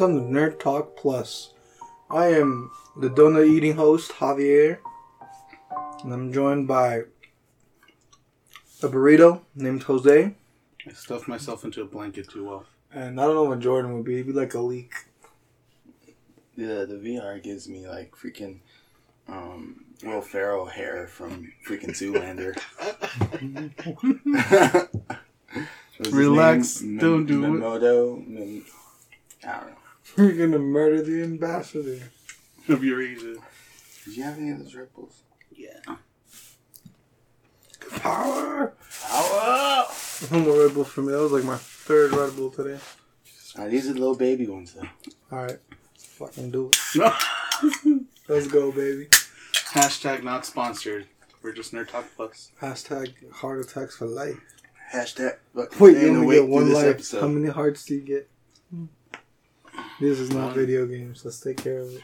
Welcome to Nerd Talk Plus. I am the donut eating host, Javier, and I'm joined by a burrito named Jose. I stuffed myself into a blanket too well. And I don't know what Jordan would be. He'd be like a leak. Yeah, the VR gives me like freaking um, Will Ferrell hair from freaking Zoolander. What's Relax, don't do it. Mimoto. Mim- I don't know. You're gonna murder the ambassador. Of Eurasia. Did you have any of those Red Bulls? Yeah. Power! Power! One more Red Bull for me. That was like my third Red Bull today. These are the little baby ones though. Alright. Fucking do it. Let's go, baby. Hashtag not sponsored. We're just Nerd Talk Plus. Hashtag heart attacks for life. Hashtag. fucking Wait, staying you only get one life. episode. How many hearts do you get? This is not video games. Let's take care of it.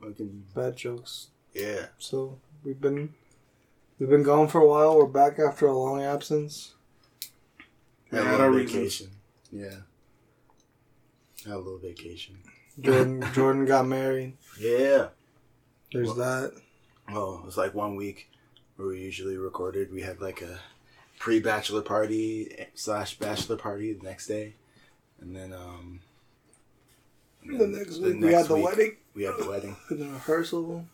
Fucking- Bad jokes. yeah. So we've been we've been gone for a while. We're back after a long absence. We Had a little our vacation. reasons. Yeah. Had a little vacation. Jordan Jordan got married. Yeah. There's Well- that. Well, it was like one week where we usually recorded. We had like a pre-bachelor party slash bachelor party the next day, and then um. And The then next week we had the week, wedding We had the wedding. the rehearsal.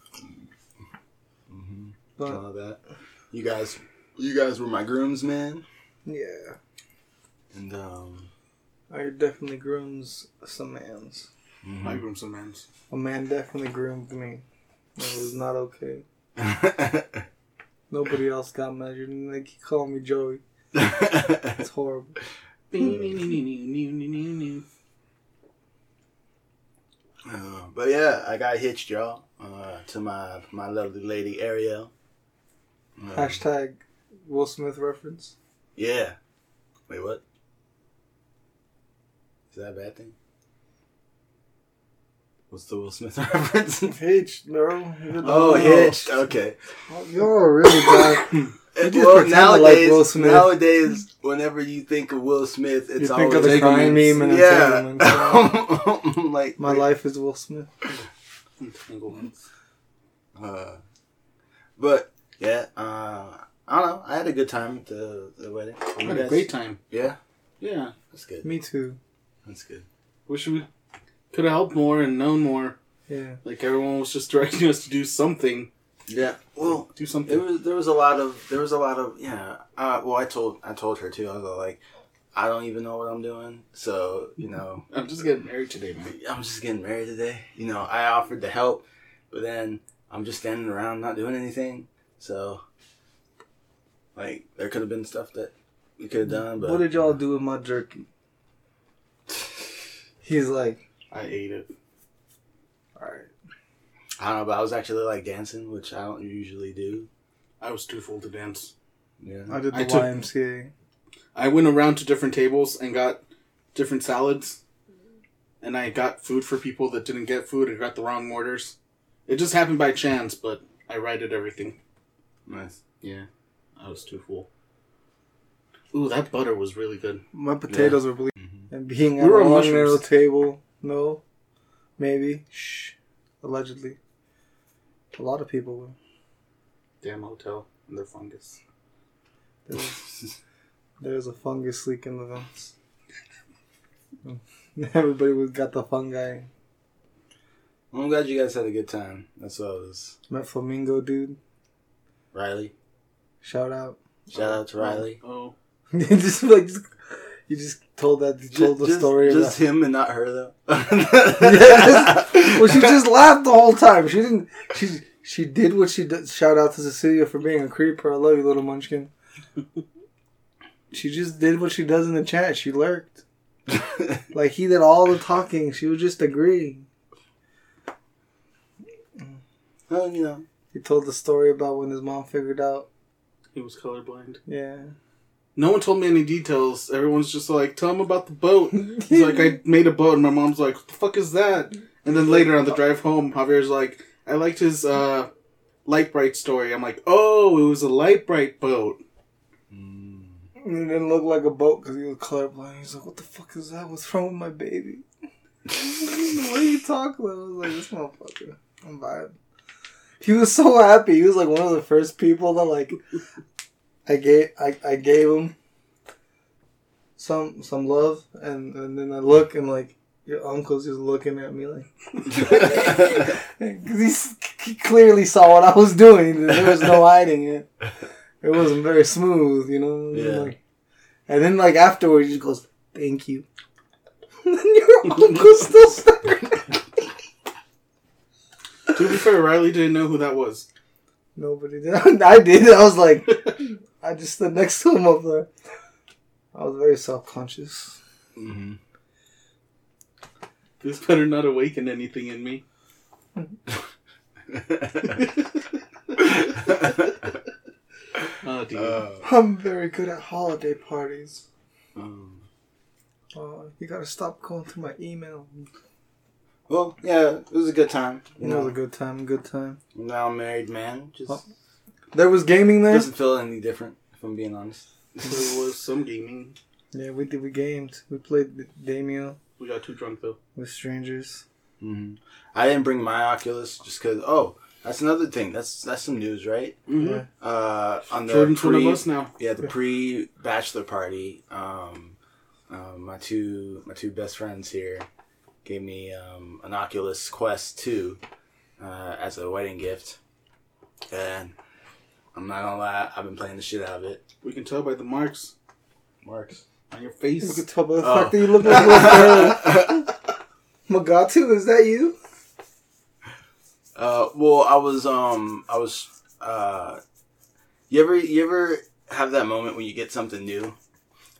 Mm-hmm. But All that. You guys, you guys were my grooms, man, yeah, and um. I definitely grooms some mans. I groom some mans. A man definitely groomed me. It was not okay. Nobody else got measured, and they keep calling me Joey. It's horrible. Uh, but yeah, I got hitched, y'all, uh, to my my lovely lady Ariel. Um, Hashtag Will Smith reference. Yeah. Wait, what? Is that a bad thing? What's the Will Smith reference? Hitch, bro. Oh, hitched. Okay. You're really bad. You just well, pretend to like nowadays, Will Smith. nowadays, whenever you think of Will Smith, it's you think always of the crime meme and yeah. entanglements. like My life is Will Smith. Entanglements. Uh, but yeah, uh, I don't know. I had a good time at the the wedding. I You had a great time. Yeah, Yeah. that's good. Me too. That's good. Wish we could have helped more and known more. Yeah. Like everyone was just directing us to do something. Yeah. Well, Do There something. was there was a lot of there was a lot of yeah. Uh, well, I told I told her too. I was like, I don't even know what I'm doing. So you know, I'm just getting married today, man. I'm just getting married today. You know, I offered to help, but then I'm just standing around not doing anything. So, like, there could have been stuff that we could have done. But What did y'all do with my jerky? He's like, I ate it. Alright. I don't know. But I was actually like dancing, which I don't usually do. I was too full to dance. Yeah. I did the I took- YMCA. I went around to different tables and got different salads. And I got food for people that didn't get food and got the wrong orders. It just happened by chance, but I righted everything. Nice. Yeah. I was too full. Ooh, that butter was really good. My potatoes were bleeding. Mhm. And being We at were a on long narrow table. No. Maybe. Shh. Allegedly. A lot of people were. Damn hotel and their fungus. There's, was, a fungus leak in the vents. Everybody was got the fungi. Well, I'm glad you guys had a good time. That's what I was. Met Flamingo dude. Riley. Shout out. Shout out to Riley. Oh. oh. just like just, you just told that you told the story Just about him and not her though. Yeah, well she just laughed the whole time she didn't she she did what she did shout out to Cecilia for being a creeper I love you little munchkin she just did what she does in the chat she lurked like he did all the talking she would just agree well, you know. he told the story about when his mom figured out He was colorblind. yeah No one told me any details. Everyone's just like, tell him about the boat. He's like, I made a boat, and my mom's like, what the fuck is that? And then later on the drive home, Javier's like, I liked his uh, Lite-Brite story. I'm like, oh, it was a Lite-Brite boat. Mm. And it didn't look like a boat because he was colorblind. He's like, "What the fuck is that? What's wrong with my baby?" what are you talking about? I was like, this motherfucker. I'm vibing. He was so happy. He was like one of the first people that like I gave I, I gave him some some love and, and then I look and like your uncle's just looking at me like because he clearly saw what I was doing. And there was no hiding it. It wasn't very smooth, you know. Yeah. Like, and then like afterwards, he just goes, "Thank you." and then your uncle still staring. To be fair, Riley didn't know who that was. Nobody did. I did. I was like, I just stood next to him up there. I was very self conscious. Mhm. This better not awaken anything in me. Oh, dude. Uh, I'm very good at holiday parties. um, Uh, you gotta stop going through my email. well, yeah, it was a good time. You know, It know, was a good time. Good time. now I'm a married man. Just Oh. There was gaming there. doesn't feel any different, if I'm being honest. There was some gaming. Yeah, we did. We gamed. We played Demeo We got too drunk though. with strangers. hmm I didn't bring my Oculus just because. Oh, that's another thing. That's that's some news, right? Mm-hmm. Yeah. Uh, on the Jordan's one of pre- us now. yeah the pre bachelor party. Um, um, my two my two best friends here gave me um, an Oculus Quest two uh, as a wedding gift, and I'm not gonna lie, I've been playing the shit out of it. We can tell by the marks Marks. On your face, could tell by the Oh. fact that you look like little girl. Magatu, is that you? Uh, well, I was um, I was uh, you ever you ever have that moment when you get something new,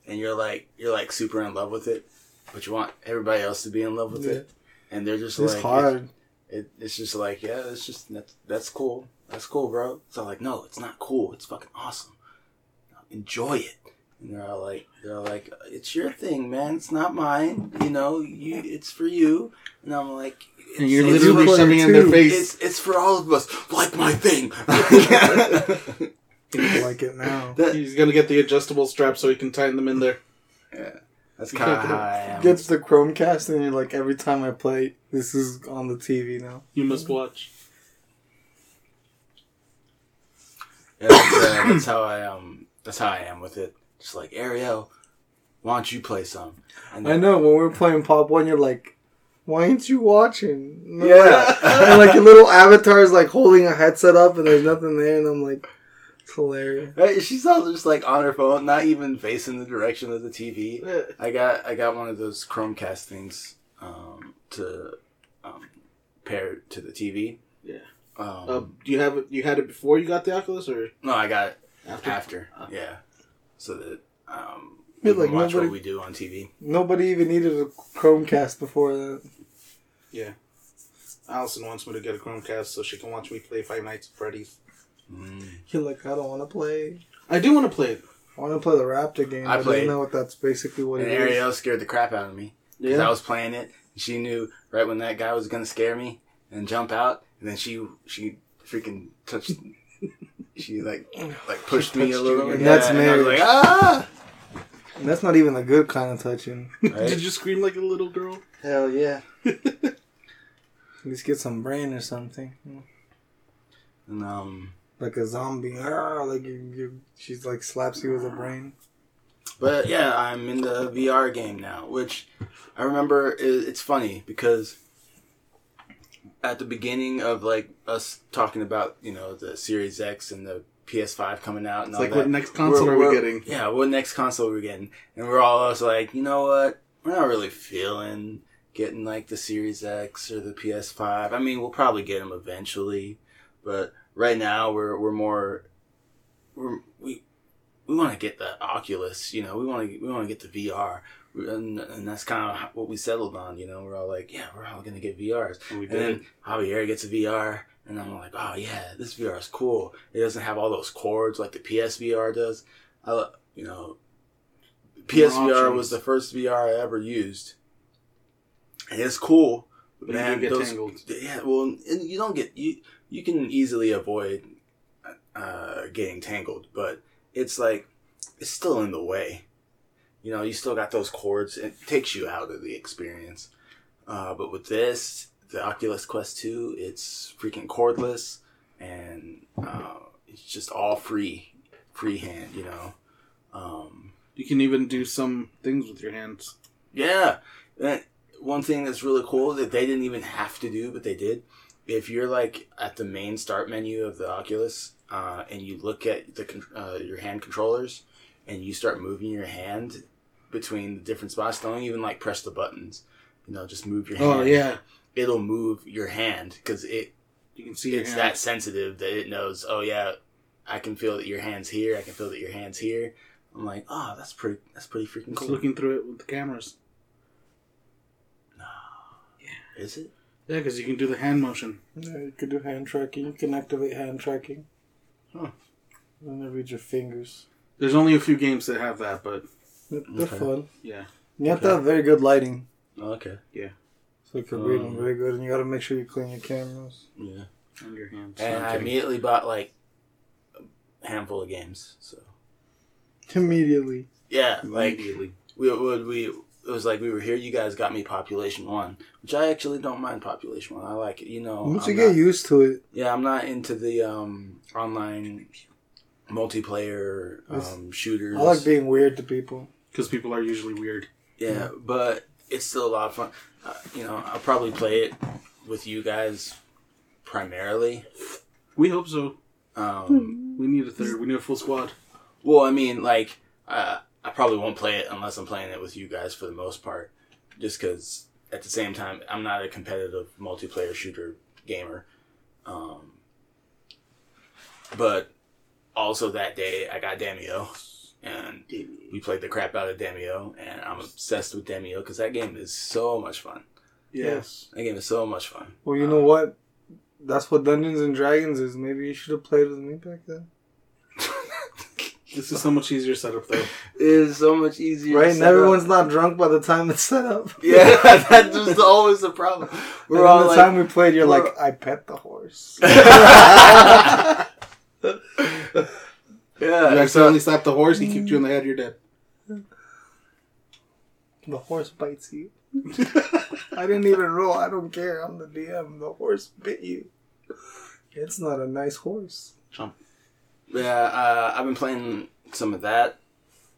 and you're like you're like super in love with it, but you want everybody else to be in love with Yeah. it, and they're just like It's like hard. It, it's just like yeah, it's just that's that's cool, that's cool, bro. So I'm like, no, it's not cool. It's fucking awesome. Enjoy it. And they're all like, they're all like, it's your thing, man. It's not mine. You know, you, it's for you. And I'm like, And you're it's- literally for shoving you in their face. it's it's for all of us. Like my thing. People like it now. That- He's gonna get the adjustable strap so he can tighten them in there. yeah, that's kind of how I am. Gets the Chromecast, and you're like, every time I play, this is on the TV now. You must watch. Yeah, that's, uh, that's how I um. That's how I am with it. Just like Ariel, why don't you play some? And I know when we were playing Pop One, you're like, "Why ain't you watching?" Yeah. and like your little avatar is like holding a headset up, and there's nothing there, and I'm like, it's hilarious. Right, she's all just like on her phone, not even facing the direction of the TV. I got I got one of those Chromecast things um, to um, pair to the TV. Yeah. Um, Uh, do you have it? You had it before you got the Oculus, or no, I got it after? after. Ah. Yeah, so that um, Yeah, we like can watch nobody- what we do on TV. Nobody even needed a Chromecast before that. Yeah. Allison wants me to get a Chromecast so she can watch me play Five Nights at Freddy's. Mm. You're like, I don't want to play. I do want to play it. I want to play the Raptor game. I I, played. don't know what that's basically what And it is. Ariel scared the crap out of me because I was playing it. And she knew right when that guy was gonna scare me and jump out, and then she she freaking touched. She like like pushed me a little. you. bit. And that's and I was marriage. like ah. And that's not even the good kind of touching. Right? Did you scream like a little girl? Hell yeah. At least get some brain or something. And um, Like a zombie. Ah, like you, you, she's like slaps you with a brain. but yeah, I'm in the VR game now, which I remember. i it's funny because at the beginning of like us talking about you know the Series X and the PS5 coming out and It's all like, that. what next console We're- are we we're- getting? Yeah, what next console are we getting? And we're all also like, you know what? We're not really feeling getting like the Series X or the PS5. I mean, we'll probably get them eventually, but right now we're we're more we're, we we want to get the Oculus. You know, we want to we want to get the VR. And, and that's kind of what we settled on, you know. We're all like, yeah, we're all gonna get VRs. We And did. then Javier gets a VR, and I'm like, oh yeah, this VR is cool. It doesn't have all those cords like the PSVR does. I, you know, PSVR was the first VR I ever used, and it's cool. But you Man, those- tangled. Yeah, well, and you don't get you. You can easily avoid uh, getting tangled, but it's like it's still in the way. You know, you still got those cords. It takes you out of the experience. Uh, but with this, the Oculus Quest 2, it's freaking cordless and uh, it's just all free, freehand, you know. Um, You can even do some things with your hands. yeah. That, one thing that's really cool that they didn't even have to do, but they did. If you're like at the main start menu of the Oculus uh, and you look at the uh, your hand controllers and you start moving your hand between the different spots, don't even like press the buttons. You know, just move your oh, hand. Oh yeah, It'll move your hand because it you can see it's hand. that sensitive that it knows. Oh yeah, I can feel that your hands here. I can feel that your hands here. I'm like, oh, that's pretty. That's pretty freaking It's cool. looking through it with the cameras. No. Yeah. Is it? Yeah, because you can do the hand motion. Yeah, you can do hand tracking. You can activate hand tracking. Huh. And then read your fingers. There's only a few games that have that, but They're they're Okay. fun. yeah, You have to have very good lighting. Oh, okay. Yeah. So you can read them Um, very good. And you got to make sure you clean your cameras. Yeah. on your hands. And No, I immediately bought like a handful of games. So Immediately. yeah, like immediately. we would we. It was like we were here. You guys got me Population One, which I actually don't mind. Population One, I like it. You know, Once I'm you get used to it, yeah, I'm not into the um online multiplayer um shooters. I like being weird to people. Because people are usually weird. Yeah, but it's still a lot of fun. Uh, you know, I'll probably play it with you guys primarily. We hope so. Um, We need a third. We need a full squad. well, I mean, like, uh, I probably won't play it unless I'm playing it with you guys for the most part. Just because at the same time, I'm not a competitive multiplayer shooter gamer. Um, but also that day, I got Demeo. And we played the crap out of Demeo, and I'm obsessed with Demeo because that game is so much fun. Yes. That game is so much fun. Well, you know um, what? That's what Dungeons and Dragons is. Maybe you should have played with me back then. This is so much easier setup though. It is so much easier. Right? And everyone's not drunk by the time it's set up. Yeah, that's just always the problem. We're We're and all the like, time we played, you're we're- like, I pet the horse. Yeah. You so- accidentally slapped the horse. He kicked you in the head. You're dead. the horse bites you. I didn't even roll. I don't care. I'm the DM. The horse bit you. It's not a nice horse. yeah, uh, I've been playing some of that.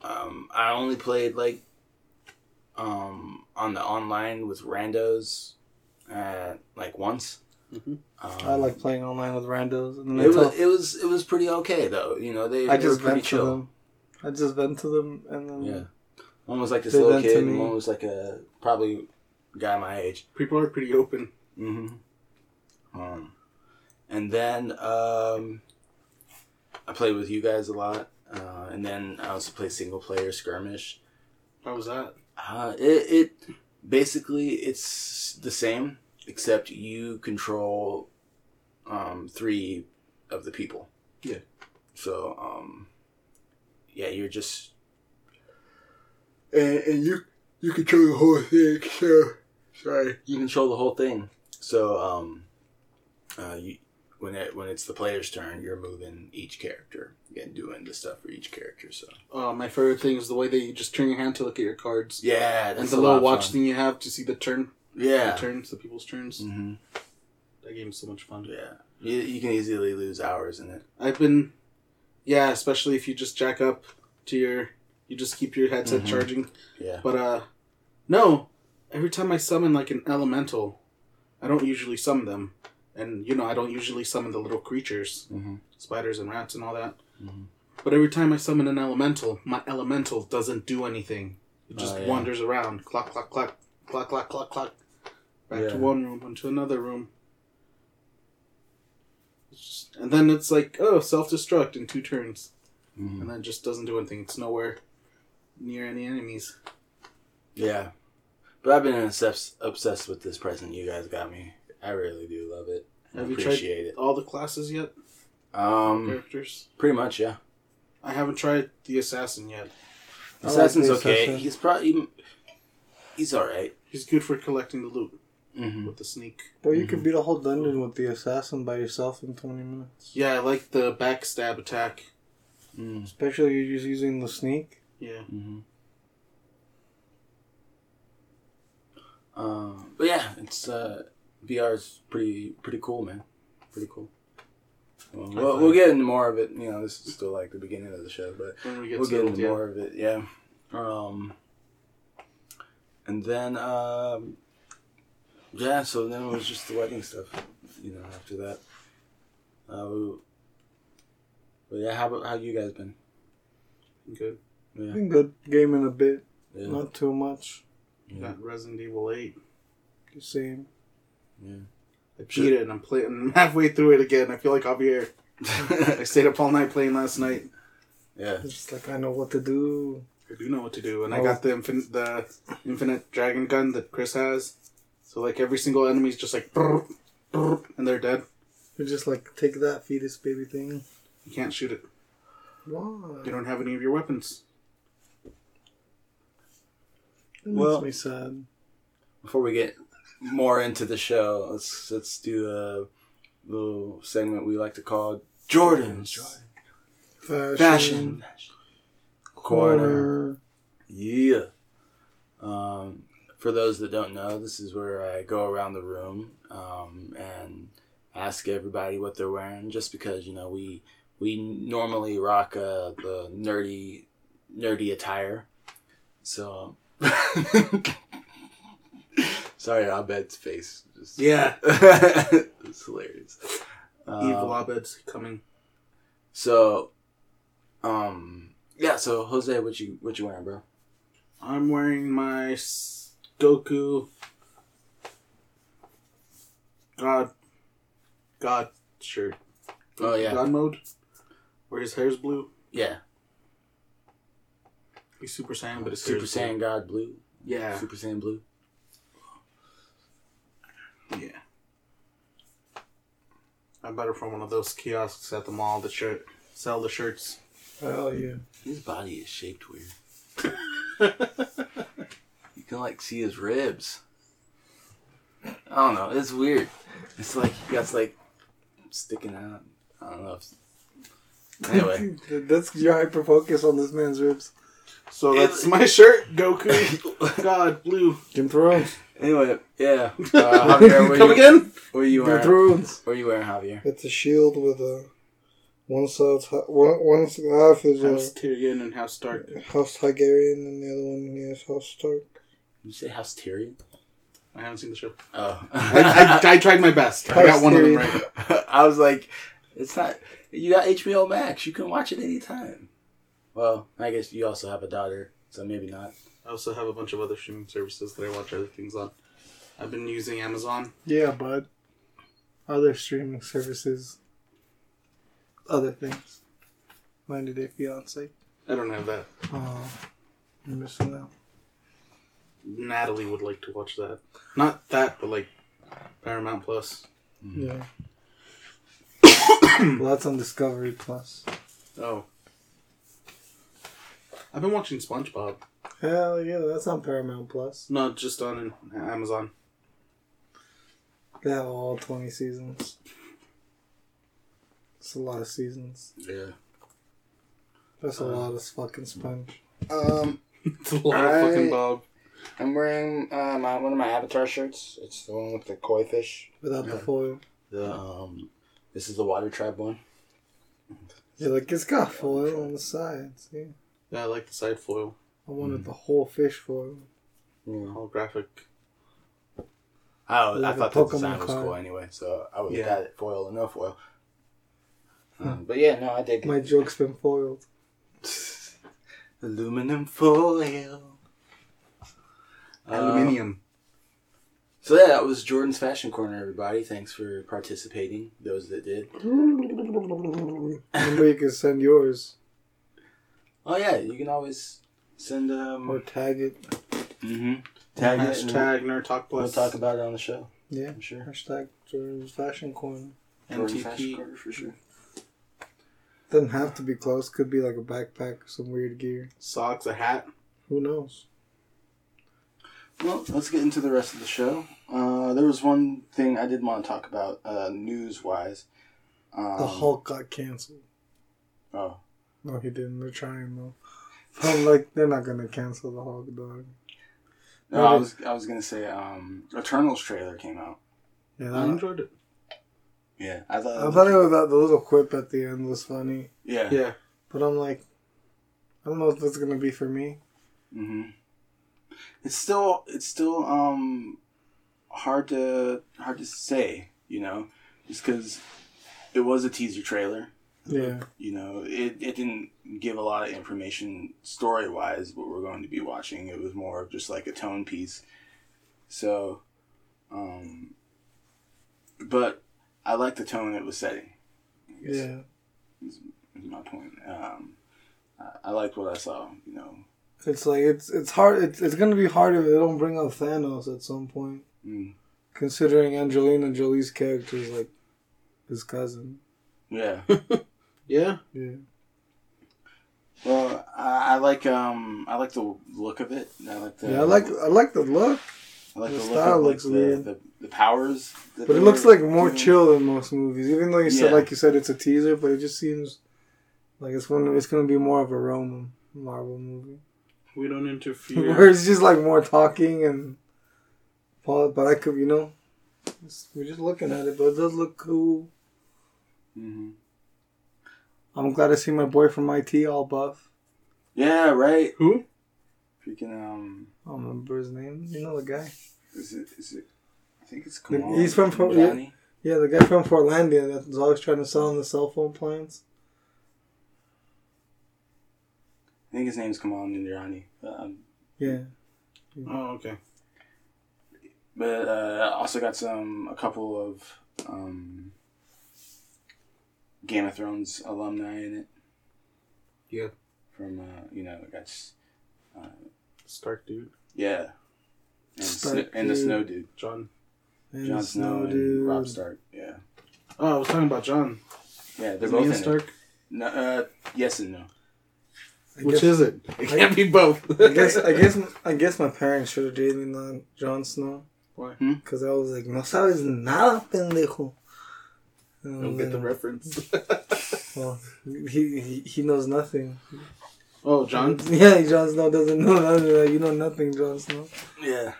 Um, I only played like um, on the online with randos, uh, like once. Mhm. Um, I like playing online with randos. And It was tell- it was it was pretty okay though. You know they, I they were just pretty vent to chill. them. I just vent to them, and then Yeah. One was like this little kid, and one was like a probably guy my age. People are pretty open. hmm Um, and then um, I played with you guys a lot, uh, and then I also played single player skirmish. How was that? Uh, it, it basically it's the same, except you control um, three of the people. Yeah. So um, yeah, you're just and, and you you control the whole thing. So sorry, you control the whole thing. So um, uh, you when it when it's the player's turn, you're moving each character and doing the stuff for each character. So Uh, my favorite thing is the way that you just turn your hand to look at your cards. yeah, and the a little watch fun. thing you have to see the turn, Yeah. the turns, the people's turns. hmm That game's so much fun. Yeah, you, you can easily lose hours in it. I've been, yeah, especially if you just jack up to your, you just keep your headset Mhm. charging. Yeah, But uh, no, every time I summon like an elemental, I don't usually summon them, and you know I don't usually summon the little creatures, Mhm. spiders and rats and all that. Mhm. But every time I summon an elemental, my elemental doesn't do anything. It just Oh, yeah. wanders around, clock, clock, clock, clock, clock, clock, clock, back to one room, into another room. Just- and then it's like, oh, self destruct in two turns, Mhm. and then it just doesn't do anything. It's nowhere near any enemies. yeah. But I've been obsessed obsessed with this present you guys got me. I really do love it. Have you tried appreciate it. all the classes yet? Um, Characters? pretty much, yeah. I haven't tried the assassin yet. I like Assassin's the okay. Assassin. He's probably he's all right. He's good for collecting the loot Mm-hmm. with the sneak. But you could beat a whole dungeon with the assassin by yourself in 20 minutes. Yeah, I like the backstab attack. Mm-hmm. Especially you're just using the sneak. Yeah. Um, but yeah, it's uh, VR is pretty pretty cool, man. Pretty cool. Well, we'll, we'll get into more of it. You know, this is still like the beginning of the show, but When we get we'll get into yeah. more of it. Yeah. Um, and then um, yeah, so then it was just the wedding stuff. You know, after that. Uh, we- but yeah, how about how you guys been? Good. Yeah, Been good gaming a bit, yeah, not too much. yeah. Got Resident Evil 8. The same. yeah. I beat it and I'm playing. I'm halfway through it again. I feel like Javier. I stayed up all night playing last night. yeah. It's just like I know what to do. I do know what to do, and I Oh. got the infin- the infinite dragon gun that Chris has. So like every single enemy's just like, brrr, brrr, and they're dead. You just like take that fetus baby thing. You can't shoot it. Why? You don't have any of your weapons. It Well- makes me sad. Before we get more into the show, let's let's do a little segment we like to call Jordan's Fashion, Fashion Corner. corner. Yeah. Um, for those that don't know, this is where I go around the room um, and ask everybody what they're wearing, just because you know we we normally rock uh, the nerdy nerdy attire. So, sorry, Abed's face. Just, Yeah. it's hilarious. Evil Um, Abed's coming. so, um, yeah. So Jose, what you what you wearing, bro? I'm wearing my Goku God God shirt. Oh, yeah. God mode. Where his hair's blue. Yeah, He's Super Saiyan, but his Super hair's blue. Saiyan God Blue. Yeah. Super Saiyan Blue. Yeah. I bought it from one of those kiosks at the mall that shirt sell the shirts. Hell yeah. His body is shaped weird. You can like see his ribs. I don't know. It's weird. It's like he got like sticking out. I don't know. If... Anyway, That's your hyper focus on this man's ribs. So that's my shirt, Goku. God, blue. Game of Thrones. anyway, yeah. Uh, Javier, what Come you, again? What are you Game of wearing? Thrones. What are you wearing, Javier? It's a shield with a one side one one half is House a Tyrion and House Stark. House Targaryen and the other one is House Stark. Did you say House Tyrion? I haven't seen the show. Oh, I, I, I tried my best. I got one of them right. I was like, it's not. You got HBO Max. You can watch it anytime. Well, I guess you also have a daughter, so maybe not. I also have a bunch of other streaming services that I watch other things on. I've been using Amazon. Yeah, bud. Other streaming services. Other things. 90 Day Fiance. I don't have that. Oh, you're missing out. Natalie would like to watch that. Not that, but like Paramount Plus. Yeah. well, that's on Discovery Plus. Oh. I've been watching SpongeBob. Hell yeah, that's on Paramount Plus. No, just on Amazon. They have all 20 seasons. It's a lot of seasons. Yeah. That's a Uh, lot of fucking sponge. Um, It's a lot of fucking Bob. I'm wearing uh, my one of my Avatar shirts. It's the one with the koi fish. Without the foil. The um, this is the Water Tribe one. Yeah, like it's got foil on the sides. Yeah. Yeah, I like the side foil. I wanted the whole fish foil. Yeah. Holographic. I, I Like a thought the design Pokemon was cool anyway, so I would have Yeah. got it foil or no foil. Um, but yeah, no, I did. My joke's been foiled. Aluminum foil. Uh, Aluminium. So yeah, that was Jordan's Fashion Corner, everybody. Thanks for participating, those that did. Remember, you can send yours Oh yeah, you can always send um or tag it. mm-hmm. tag it and Hashtag Nerd Talk we'll, we'll Plus. talk about it on the show. Yeah. I'm sure. Hashtag Jordan's Fashion Corner. Jordan's Fashion NTP. Corner for sure. Doesn't have to be clothes. Could be like a backpack or some weird gear. Socks, a hat. Who knows? Well, let's get into the rest of the show. Uh, there was one thing I did want to talk about, uh, news wise. Um, The Hulk got canceled. Oh, No, he didn't. They're trying though. I'm like, they're not gonna cancel the Hulk, dog. No, I was I was gonna say um Eternals trailer came out. Yeah, I that, enjoyed it. Yeah, I thought. I thought it was that the little quip at the end was funny, yeah. Yeah. but I'm like, I don't know if it's gonna be for me. hmm It's still it's still um hard to hard to say, you know, just because it was a teaser trailer. Yeah, You know, it, it didn't give a lot of information story wise what we're going to be watching. It was more of just like a tone piece. So, um, but I like the tone it was setting. Yeah. is, is my point. Um, I, I liked what I saw. You know, It's like it's it's hard. It's it's gonna be hard if they don't bring out Thanos at some point, mm, considering Angelina Jolie's character is like his cousin. yeah. Yeah. Yeah, Well, I, I like um I like the look of it. I like the yeah. I like I like the look, I like the the, style look of like, looks the, weird. the the powers. that but it looks like more doing. chill than most movies. Even though you said Yeah. like you said it's a teaser, but it just seems like it's one. It's gonna be more of a Roman Marvel movie. We don't Where interfere. it's just like more talking and Paul, but I could, you know, we're just looking at it, but it does look cool. hmm I'm glad to see my boy from IT all buff. Yeah, right. Who? Freaking um, I don't remember his name. You know the guy? is it is it? I think it's The- Kumail. he's from- from- Johnny. Yeah, the guy from Portlandia that's always trying to sell him the cell phone plans. I think his name's Kumail Nanjiani. Um, Yeah. Oh, okay. but uh, also got some a couple of um, Game of Thrones alumni in it. Yeah. From uh, you know, got uh, Stark dude. yeah, and, Stark Sno- and the. Snow Dude, John. And Jon Snow, and Rob Stark. Yeah, Oh, I was talking about John. yeah, they're Is both in Stark? it. No, uh, yes and no. I Which guess, is it? It can't be both. I guess I guess I guess my parents should have dated me on Jon Snow. Why? Hmm? Because I was like, no sabes nada, pendejo. And Don't get the reference. Well, he, he he knows nothing. oh, John. Yeah, Jon Snow doesn't know nothing. You know nothing, Jon Snow. Yeah,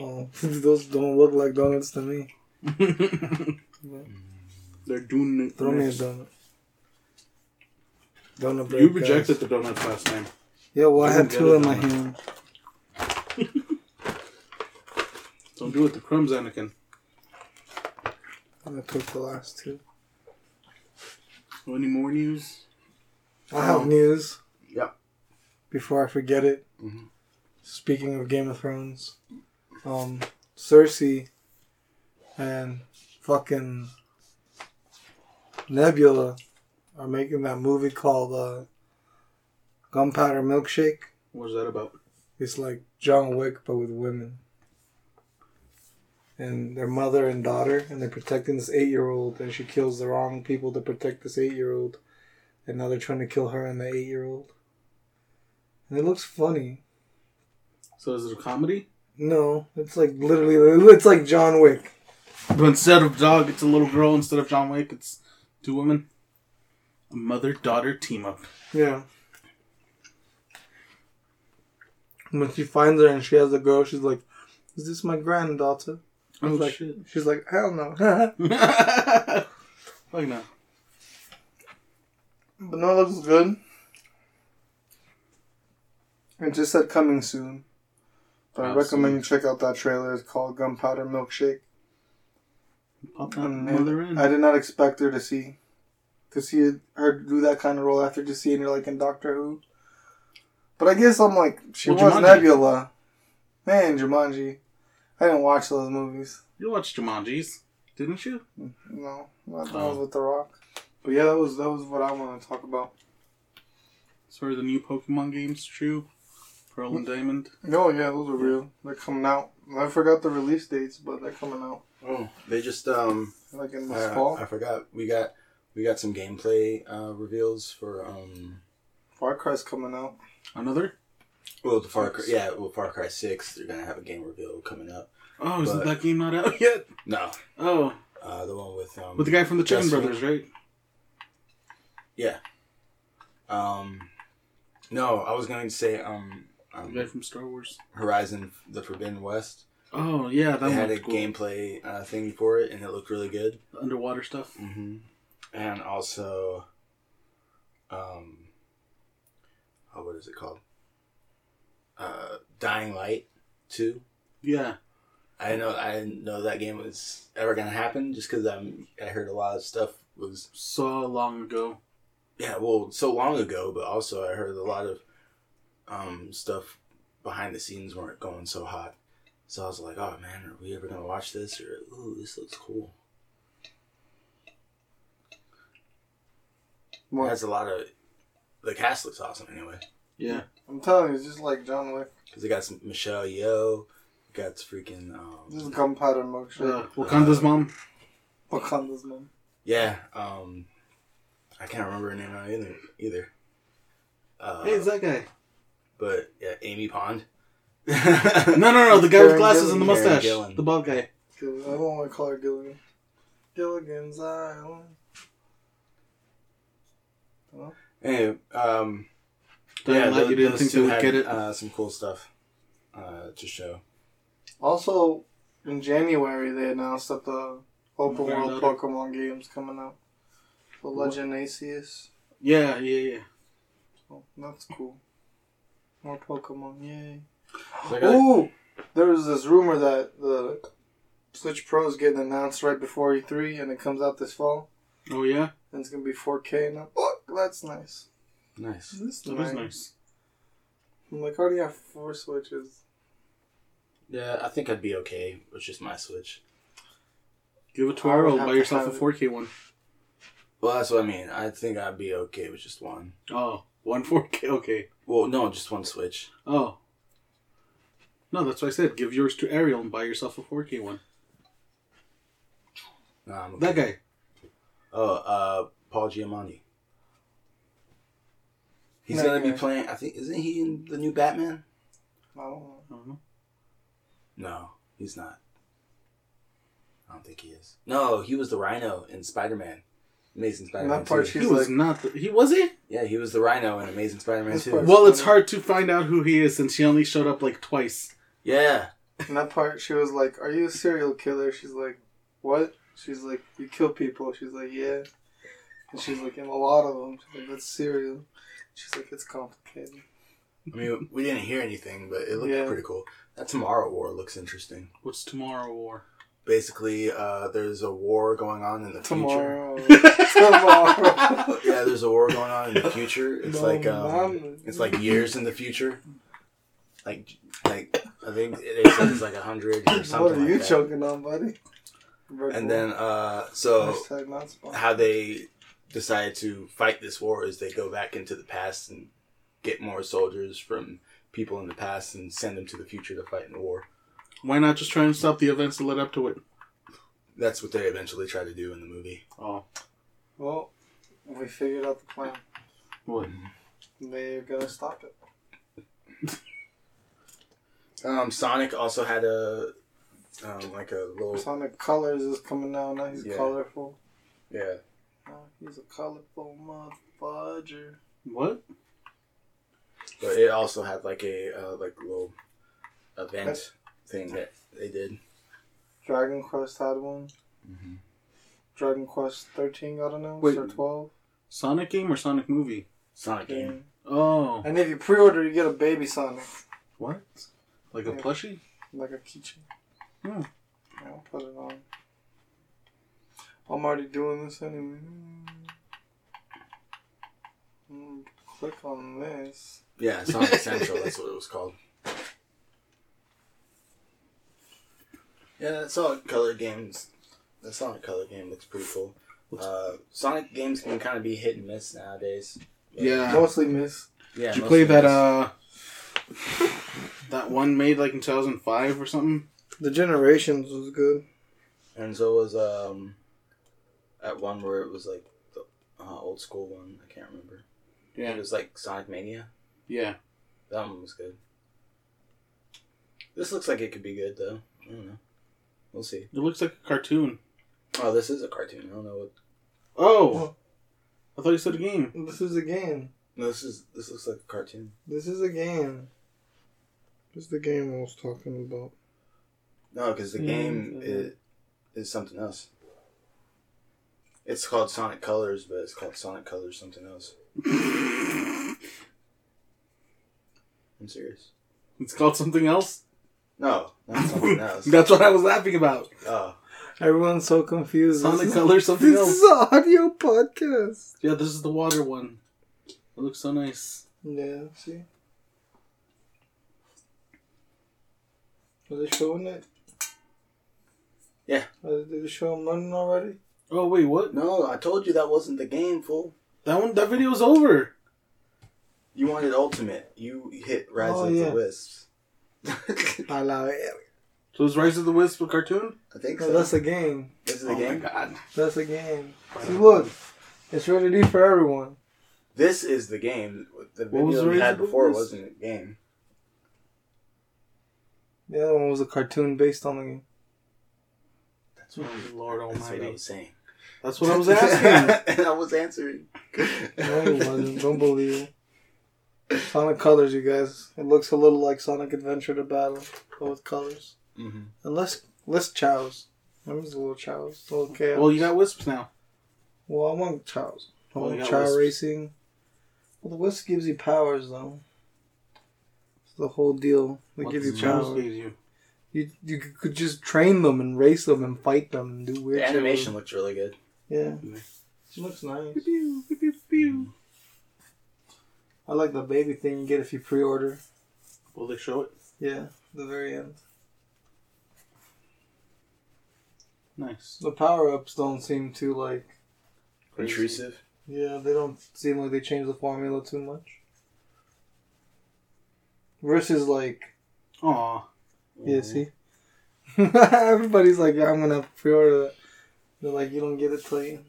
Oh, those don't look like donuts to me. They're doing it. Throw me a donut. Donut bread. You guys. rejected the donuts last time. Yeah, well, I You had two in my hand. Don't do it the crumbs, Anakin. I took the last two. Any more news? I have Oh. news. Yep. Before I forget it. Mhm. Speaking of Game of Thrones, um, Cersei and fucking Nebula are making that movie called uh, Gunpowder Milkshake. What's that about? It's like John Wick, but with women. And their mother and daughter, and they're protecting this eight year old, and she kills the wrong people to protect this eight year old. And now they're trying to kill her and the eight year old. And it looks funny. So is it a comedy? No, it's like literally, it's like John Wick. But instead of dog, it's a little girl. Instead of John Wick, it's two women. Mother daughter team up. Yeah. When she finds her and she has a girl, she's like, "Is this my granddaughter?" Oh like, shit! She's like, "Hell no." Fuck no. But no, it looks good. It just said coming soon. But I recommend you check out that trailer. It's called Gunpowder Milkshake. Pop that mother in. I did not expect her to see to see her do that kind of role after just seeing her like in Doctor Who. But I guess I'm like she Well, was Jumanji. Nebula. Man, Jumanji. I didn't watch those movies. You watched Jumanji's, didn't you? No, that that Oh. was with The Rock. But yeah, that was that was what I want to talk about. So are the new Pokemon games true? Pearl and Diamond. Oh yeah, those are real. They're coming out. I forgot the release dates, but they're coming out Oh, they just um. like in I, this fall. I forgot. We got we got some gameplay uh, reveals for um. Far Cry's coming out. Another? Well, the Far Cry, yeah, well, Far Cry Six. They're gonna have a game reveal coming up. Oh, isn't But- that game not out yet? No, Oh, uh, the one with um. with the guy from the Chicken Destiny. Brothers, right? Yeah. Um, no, I was going to say um, The um, guy from Star Wars. Horizon: The Forbidden West. Oh yeah, that They had a cool. gameplay uh, thing for it, and it looked really good. underwater stuff. hmm And also, um, oh, what is it called? Uh, Dying Light Two. Yeah, I know I didn't know that game was ever gonna happen just because I'm I heard a lot of stuff was so long ago. yeah well so long ago, but also I heard a lot of um stuff behind the scenes weren't going so hot. So I was like, oh man, are we ever gonna watch this? Or ooh, this looks cool. It has a lot of the cast looks awesome anyway Yeah, I'm telling you, it's just like John Wick. because it got some Michelle Yeoh, it got freaking This is um gunpowder milkshake. uh, Wakanda's mom. Wakanda's mom. yeah um I can't remember her name now either either. Uh, hey, it's that guy. but yeah, Amy Pond. No, no, no, the guy with Karen glasses and the mustache, Karen the bald guy. I don't want to call her Gilligan. Gilligan's Island. Anyway, um, Dying yeah, Light, those, you didn't those think two they would had, get it? Uh, some cool stuff uh, to show. Also, in January, they announced that the open world Daughter. Pokemon game's coming out. The What? Legend Arceus. Yeah, yeah, yeah. Oh, that's cool. More Pokemon, yay. So I got- Ooh! There was this rumor that the Switch Pro is getting announced right before E3 and it comes out this fall. Oh yeah, And it's going to be 4K. And I'm, look, that's nice. nice. This that is nice. I'm like, I already have four Switches. Yeah, I think I'd be okay with just my Switch. Give it to I would Arrow. Buy yourself a 4K one. Well, that's what I mean. I think I'd be okay with just one. Oh, one 4K. Okay. Well, no, just one Switch. Oh. No, that's what I said. Give yours to Ariel and buy yourself a 4K one. No, I'm okay. That guy. Oh, uh, Paul Giamatti. He's That gonna be guy. playing. I think isn't he in the new Batman? I don't know. I don't know. No, he's not. I don't think he is. No, he was the Rhino in Spider Man. Amazing Spider Man. that part, He was like- not. The, he was he. Yeah, he was the Rhino in Amazing Spider Man This 2. Well, it's hard to find out who he is since he only showed up like twice. Yeah. In that part, she was like, Are you a serial killer? She's like, What? She's like, You kill people. She's like, Yeah. And she's like, In a lot of them. She's like, That's serial. She's like, It's complicated. I mean, we didn't hear anything, but it looked Yeah. pretty cool. That Tomorrow War looks interesting. What's Tomorrow War? Basically, uh, there's a war going on in the Tomorrow. Tomorrow. future. yeah, there's a war going on in the future. It's No, like um, man. it's like years in the future. Like, like I think they said it's like a hundred or something. What are like you that. choking on, buddy? And then, uh, so Hashtag not sponsored. how they decided to fight this war is they go back into the past and get more soldiers from people in the past and send them to the future to fight in the war. Why not just try and stop the events that led up to it? That's what they eventually try to do in the movie. Oh. Well, we figured out the plan. What? They're gonna stop it. Um, Sonic also had a um, like a little Sonic Colors is coming out now. He's Yeah. colorful. yeah. Oh, he's a colorful motherfudger. What? But it also had like a uh, like little event thing that they did. Dragon Quest had one. Mhm. Dragon Quest 13 got announced Wait. or 12. Sonic game or Sonic movie? Sonic game. game. Oh. And if you pre-order, you get a baby Sonic, What? Like a plushie? like a keychain. Hmm. Yeah, I'll put it on. I'm already doing this anyway. Mm, click on this. Yeah, Sonic Central. That's what it was called. Yeah, that Sonic Color games. The Sonic Color game looks pretty cool. Uh, Sonic games can kind of be hit and miss nowadays. But- Yeah. Mostly miss. Yeah. Did you play that miss. uh that one made like in 2005 or something? The Generations was good. And so was um, at one where it was like the uh, old school one. I can't remember. Yeah, it was like Sonic Mania. Yeah. That one was good. This looks like it could be good though. I don't know. We'll see. It looks like a cartoon. Oh, this is a cartoon. I don't know what. Oh. I thought you said a game. This is a game. No, this is this looks like a cartoon. This is a game. What's the game I was talking about? No, because the Mm, game yeah. is, is something else. It's called Sonic Colors, but it's called Sonic Colors something else. I'm serious. It's called something else. No, not something else. That's what I was laughing about. Oh, Everyone's so confused. Sonic This is- Color, something This else. is an audio podcast. Yeah, this is the water one. It looks so nice. Yeah, see? Are they showing it? Yeah. Are they show them running already? Oh wait, what? no, I told you that wasn't the game, fool. That one, that video's over. You wanted Ultimate. You hit Rise Oh, of yeah. the Wisps. I allow it. So is Rise of the Wisp a cartoon? I think No, so. that's a game. this is the oh game. my god. That's a game. See, look. It's rated for everyone. This is the game. The What was video we had before Wisps? wasn't a game. The other one was a cartoon based on the game. That's what, Lord that's what I Almighty. was saying. That's what I was asking. and I was answering. No, it wasn't. Don't believe it. Sonic Colors, you guys. It looks a little like Sonic Adventure 2 Battle, but with colors. hmm And less, less chows. Remember the little chows? Little chaos. well, you got wisps now. Well, I want chows. I want got chow wisps. racing. Well, the wisp gives you powers, though. It's the whole deal. They What give you powers. gave you. You you could just train them and race them and fight them and do weird The animation them. looks really good. Yeah, Yeah. it looks nice. Pew, pew, pew, pew. I like the baby thing you get if you pre-order. Will they show it? Yeah, the very end. Nice. The power ups don't seem too like. Crazy. Intrusive. Yeah, they don't seem like they change the formula too much. Versus like, Aw. yeah, see, mm-hmm. everybody's like, yeah, I'm gonna have to pre-order that. They're like, you don't get it till you.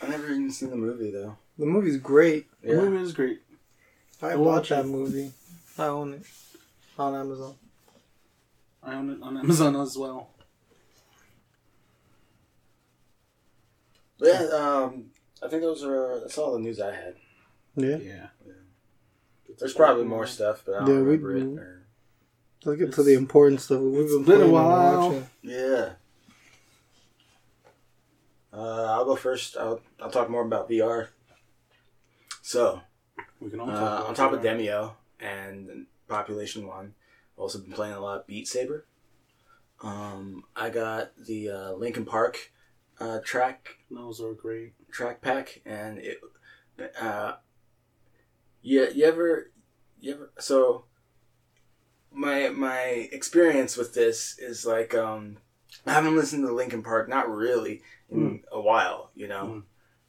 I never even seen the movie though. The movie's great. The movie is great. I I'll watch that movie. I own it on Amazon. I own it on Amazon as well. But yeah, um, I think those are that's all the news I had. Yeah. Yeah. There's probably more stuff, but I don't Yeah, we- remember it. Or, Let's get to the important stuff. We've it's been, been a playing and while. watching. yeah. Uh, I'll go first. I'll I'll talk more about VR. So, We can all uh, on top of that. Demeo and Population One, I've also been playing a lot of Beat Saber. Um, I got the uh, Linkin Park uh, track Those are great. track pack and it uh you, you ever you ever so my my experience with this is like um I haven't listened to Linkin Park not really in a while you know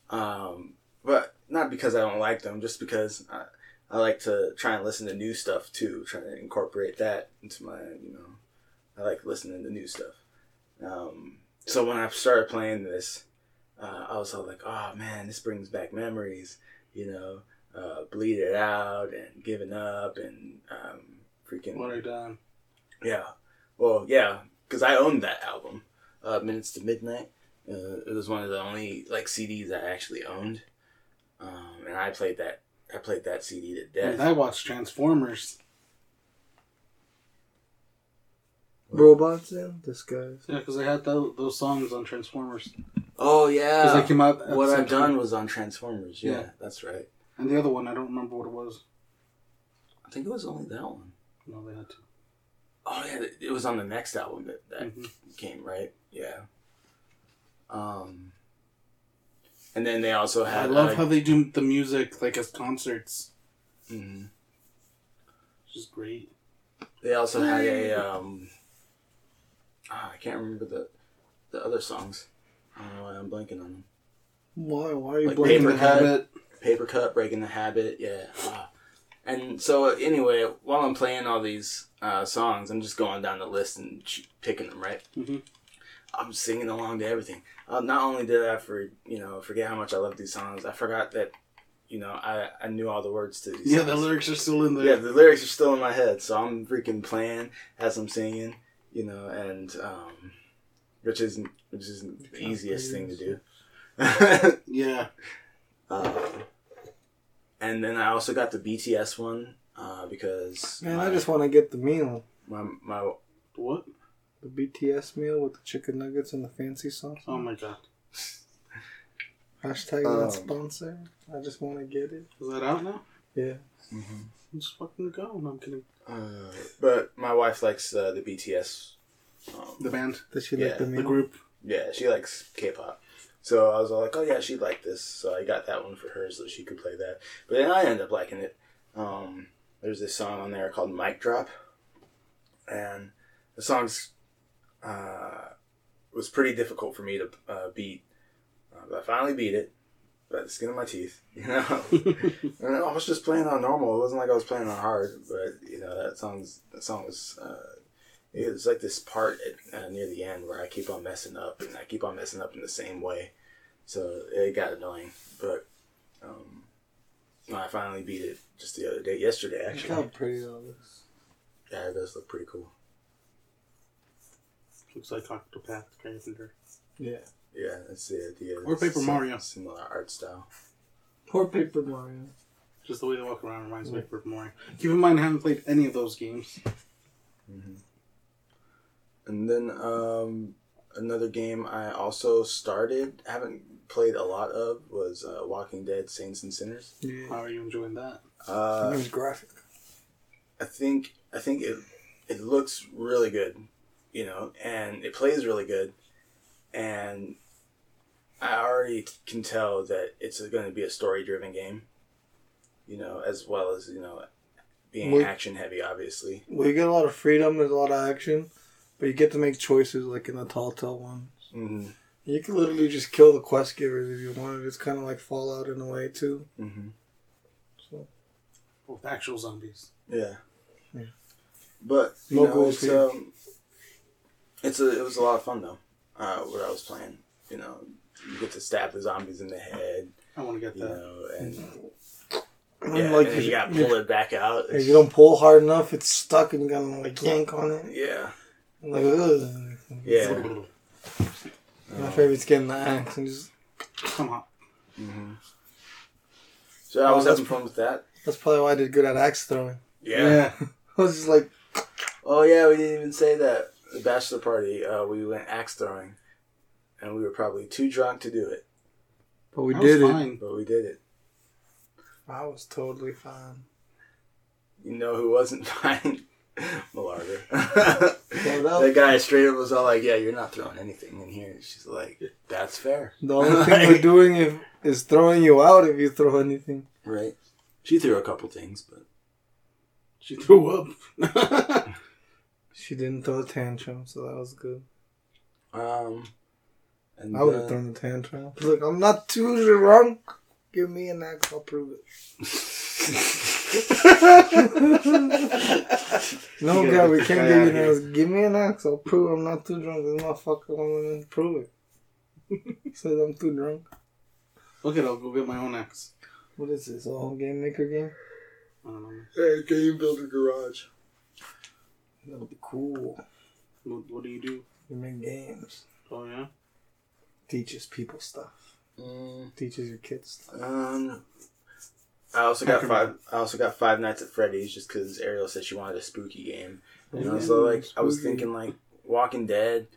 um but not because I don't like them just because I, I like to try and listen to new stuff too trying to incorporate that into my you know I like listening to new stuff um so when I started playing this uh, I was all like, oh man, this brings back memories, you know, uh, bleed it out and giving up and um, freaking What done. yeah. Well, yeah, because I owned that album, uh, Minutes to Midnight. Uh, it was one of the only like CDs I actually owned, um, and I played that. I played that CD to death. And I watched Transformers. Robots in disguise. Yeah, because I had tho- those songs on Transformers. oh yeah, Because yeah, they came out. at what I've done time. was on Transformers. Yeah, Yeah. that's right. And the other one, I don't remember what it was. I think it was only that one. No, they had to. Oh yeah, it was on the next album that that Mhm. came right. Yeah. Um. And then they also had. I love uh, how they do the music like as concerts. mhm. Which is great. They also had a. Um, ah, I can't remember the the other songs. I don't know why I'm blanking on them. Why? Why are you Like Paper the Cut. habit. Paper Cut, Breaking the Habit, yeah. Ah. And so anyway, while I'm playing all these uh, songs, I'm just going down the list and ch- picking them right. Mhm. I'm singing along to everything. Uh, not only did I for you know forget how much I love these songs, I forgot that you know I I knew all the words to these. Yeah, songs. the lyrics are still in there. Yeah, the lyrics are still in my head, so I'm freaking playing as I'm singing, you know, and um, which isn't which isn't the easiest thing to do. Yeah. um, and then I also got the BTS one, uh, because Man, my, I just want to get the meal. my my What? The BTS meal with the chicken nuggets and the fancy sauce. Oh my god. Hashtag Um, not sponsor. I just want to get it. Is that out now? Yeah. Let's fucking go. No, I'm kidding. uh, but my wife likes uh, the BTS. Um, The band, Does she Yeah, like the the group. Yeah, she likes K-pop. So I was all like, oh yeah, she'd like this. So I got that one for her so she could play that. But then I end up liking it. Um, there's this song on there called Mic Drop. And the song's uh, was pretty difficult for me to uh, beat. Uh, but I finally beat it by the skin of my teeth, you know. and I was just playing on normal. It wasn't like I was playing on hard, but you know that song's that song was. Uh, it was like this part at, uh, near the end where I keep on messing up, and I keep on messing up in the same way, so it got annoying. But um, I finally beat it just the other day, yesterday actually. Look how pretty all this. Yeah, it does look pretty cool. Looks like Octopath Carpenter. Yeah. Yeah, that's the idea. Or Paper Sim- Mario. Similar art style. Poor Paper Mario. Just the way they walk around reminds me of Paper Mario. Keep in mind, I haven't played any of those games. And then um, another game I also started, haven't played a lot of, was uh, Walking Dead: Saints and Sinners. Yeah. How are you enjoying that? Uh, it was graphic. I think I think it it looks really good, you know, and it plays really good, and I already can tell that it's going to be a story driven game, you know, as well as you know being Well- action heavy, obviously. Well, you get a lot of freedom. There's a lot of action, but you get to make choices like in the Telltale ones. hmm You can literally just kill the quest givers if you wanted. It's kind of like Fallout in a way too. hmm So With actual zombies. Yeah. Yeah. But you No know, goals it's here. um, it's a it was a lot of fun though. Uh, what I was playing, you know, you get to stab the zombies in the head, I want to get you that. know, and And yeah, like and then you got to pull it back out. if you don't pull hard enough, it's stuck and you gotta like yank on it. Yeah, Like, ugh. yeah. My favorite's getting the axe and just. Come on. hmm So I Oh, was that's having fun with that. That's probably why I did good at axe throwing. Yeah. I was just like, Oh yeah, we didn't even say that. The bachelor party, uh, we went axe throwing, and we were probably too drunk to do it, but we I did was it. fine. but we did it. I was totally fine. You know who wasn't fine? Malarga. Well, that- that guy straight up was all like, "Yeah, you're not throwing anything in here." She's like, "That's fair." The only thing we're doing if, is throwing you out if you throw anything. right? She threw a couple things, but She threw up. She didn't throw a tantrum, so that was good. um, and I would have then- thrown a tantrum. Look, I'm not too drunk. Give me an axe, I'll prove it. No, You God, we can't give you an axe. Give me an axe, I'll prove I'm not too drunk. This motherfucker want to prove it. Says I'm too drunk. okay, I'll go get my own axe. What is this? A whole game maker game? I don't know. Hey, game builder garage. That'll be cool. What, what do you do? You make games. Oh, yeah? Teaches people stuff. Mm, Teaches your kids stuff. um, I also got five. I also got Five Nights at Freddy's just because Ariel said she wanted a spooky game. You know, so like I was thinking like Walking Dead.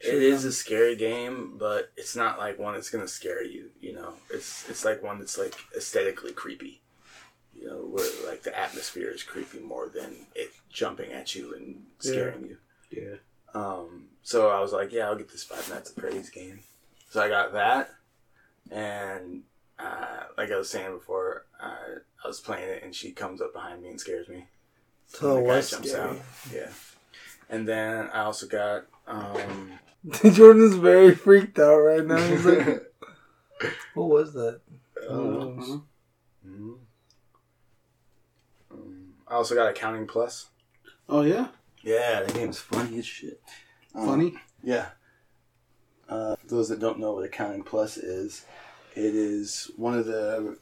It Sure. is a scary game, but it's not like one that's gonna scare you. You know, it's it's like one that's like aesthetically creepy. You know, where like the atmosphere is creepy more than it jumping at you and scaring you. Yeah. Um, so I was like, yeah, I'll get this Five Nights at Freddy's game. So I got that, and uh, like I was saying before, uh, I was playing it, and she comes up behind me and scares me. So the guy jumps scary? out. Yeah. And then I also got um Jordan's very freaked out right now. He's like, what was that? uh, I also got Accounting Plus. Oh, yeah? Yeah, the game's funny as shit. Um, Funny? Yeah. Uh, for those that don't know what Accounting Plus is, it is one of the.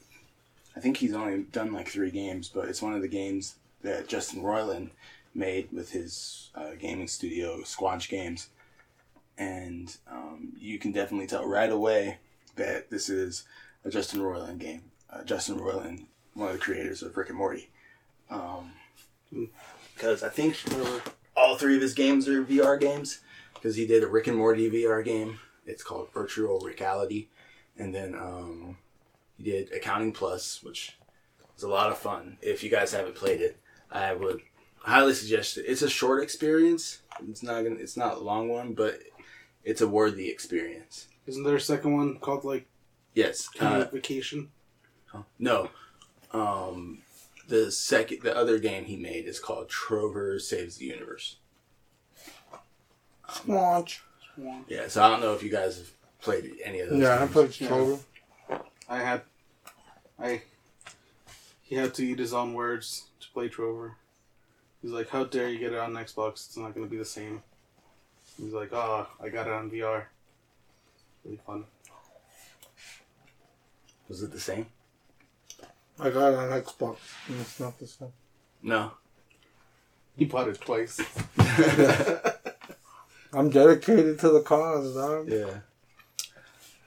I think he's only done like three games, but it's one of the games that Justin Roiland made with his uh, gaming studio, Squanch Games. And um, you can definitely tell right away that this is a Justin Roiland game. Uh, Justin Roiland, one of the creators of Rick and Morty. Um, because I think all three of his games are VR games. Because he did a Rick and Morty VR game. It's called Virtual Reality, and then um, he did Accounting Plus, which is a lot of fun. If you guys haven't played it, I would highly suggest it. It's a short experience. It's not gonna. It's not a long one, but it's a worthy experience. Isn't there a second one called like Yes. Uh, Vacation? no. Um, the second, the other game he made is called Trover Saves the Universe. Squanch. Yeah. So I don't know if you guys have played any of those. Yeah, I games. played Trover. I had, I. He had to eat his own words to play Trover. He's like, "How dare you get it on Xbox? It's not going to be the same." He's like, "Ah, I got it on VR." Really fun. Was it the same? I got it on Xbox. And it's not the same. No. He bought it twice. I'm dedicated to the cause, dog. Yeah.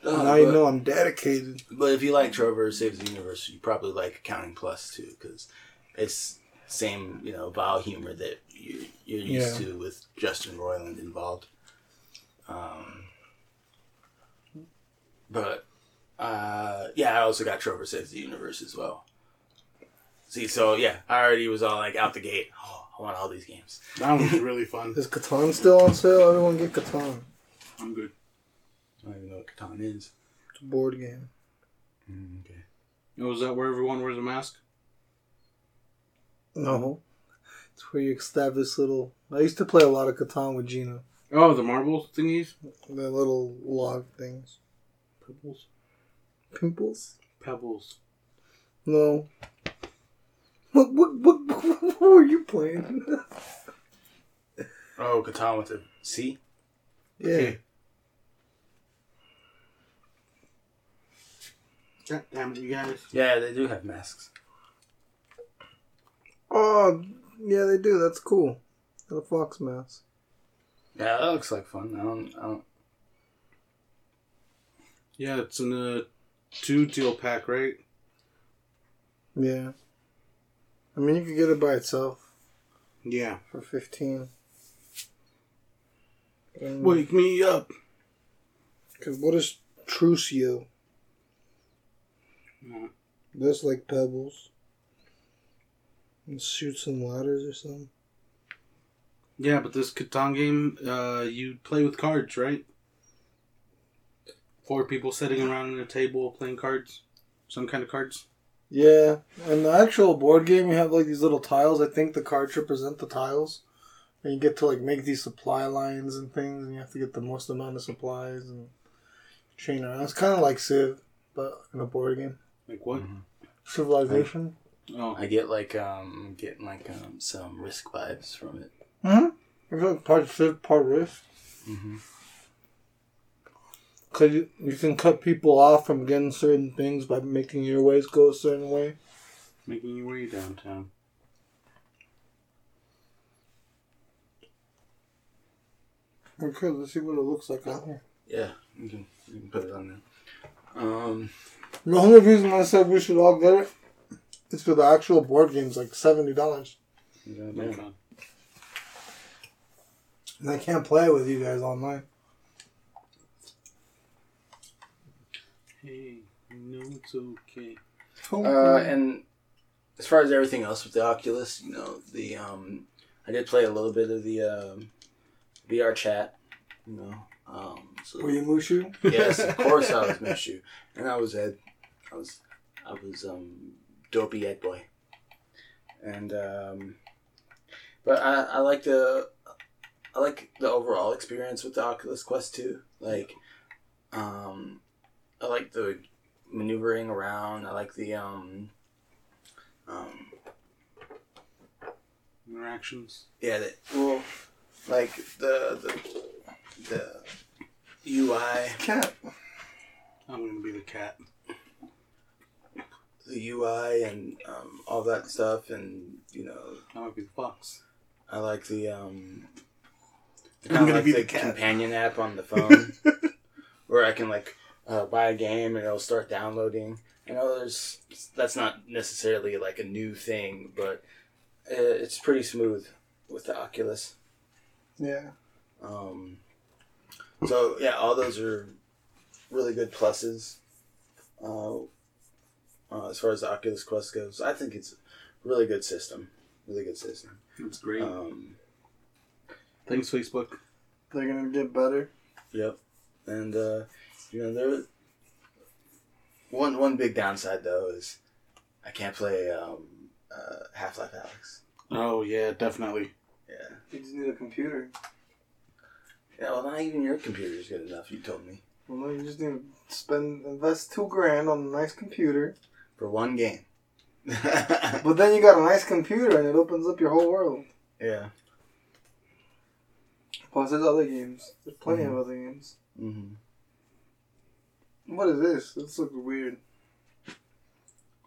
now Uh, you know I'm dedicated. But if you like Trover Saves the Universe, you probably like Accounting Plus too, because it's same you know vile humor that you, you're used Yeah. to with Justin Roiland involved. Um, but uh, yeah, I also got Trover Saves the Universe as well. See, so yeah, I already was all like out the gate. Oh, I want all these games. That one was really fun. Is Catan still on sale? Everyone get Catan. I'm good. I don't even know what Catan is. It's a board game. Mm, okay. Oh, is that where everyone wears a mask? No. It's where you establish little. I used to play a lot of Catan with Gina. Oh, the marble thingies? The little log things. Pebbles? Pimples? Pebbles. No. What, what, what, what were you playing? Oh, Catan with a C. yeah. God damn it, you guys. Yeah, they do have masks. Oh, yeah, they do. That's cool. The fox mask. Yeah, that looks like fun. I don't. I don't Yeah, it's in a two deal pack, right? Yeah. I mean, you could get it by itself Yeah. for 15 And- Wake me up. Cause what is Trucio? That's like pebbles. And shoot some ladders or something. Yeah, but this Catan game, uh, you play with cards, right? Four people sitting around at a table playing cards. Some kind of cards. Yeah, and the actual board game, you have like these little tiles. I think the cards represent the tiles, and you get to like make these supply lines and things, and you have to get the most amount of supplies and chain around. It's kind of like Civ, but in a board game. Like what? Civilization. Oh, I get like um getting like um some risk vibes from it. Mm-hmm. It's like part Civ, part Risk. Mm-hmm. Cause you, you can cut people off from getting certain things by making your ways go a certain way. making your way downtown. Okay, let's see what it looks like out here. Yeah, you can you can put it on there. Um, The only reason I said we should all get it is for the actual board game's like seventy dollars. yeah, Okay. And I can't play it with you guys online. Hey, no, it's okay. Uh, and as far as everything else with the Oculus, you know, the um, I did play a little bit of the um, VR chat. You know, um, so Were you Mushu? yes, of course I was Mushu, and I was Ed. I was I was um, dopey Ed boy, and um, but I I like the I like the overall experience with the Oculus Quest 2. Like, um, I like the maneuvering around. I like the um, um, Interactions. yeah, the, well, like the the the UI, Cat. I'm gonna be the cat. the UI, and um, all that stuff, and you know, I might be the fox. I like the um. I'm I'm gonna like be the, the cat. companion app on the phone, where I can like uh, buy a game and it'll start downloading. I know there's that's not necessarily like a new thing, but uh, it's pretty smooth with the Oculus. Yeah. Um, so yeah, all those are really good pluses. Uh, uh, as far as the Oculus Quest goes, I think it's a really good system. Really good system. It's great. Um, Thanks, Facebook. They're gonna get better. Yep. And uh, you know there one one big downside though is I can't play um, uh, Half Life Alyx. Oh yeah, definitely. Yeah. You just need a computer. Yeah. Well, not even your computer is good enough. You told me Well, no, you just need to spend invest two grand on a nice computer. for one game. But then you got a nice computer and it opens up your whole world. yeah. Plus, there's other games. There's plenty of other games. hmm What is this? This looks weird.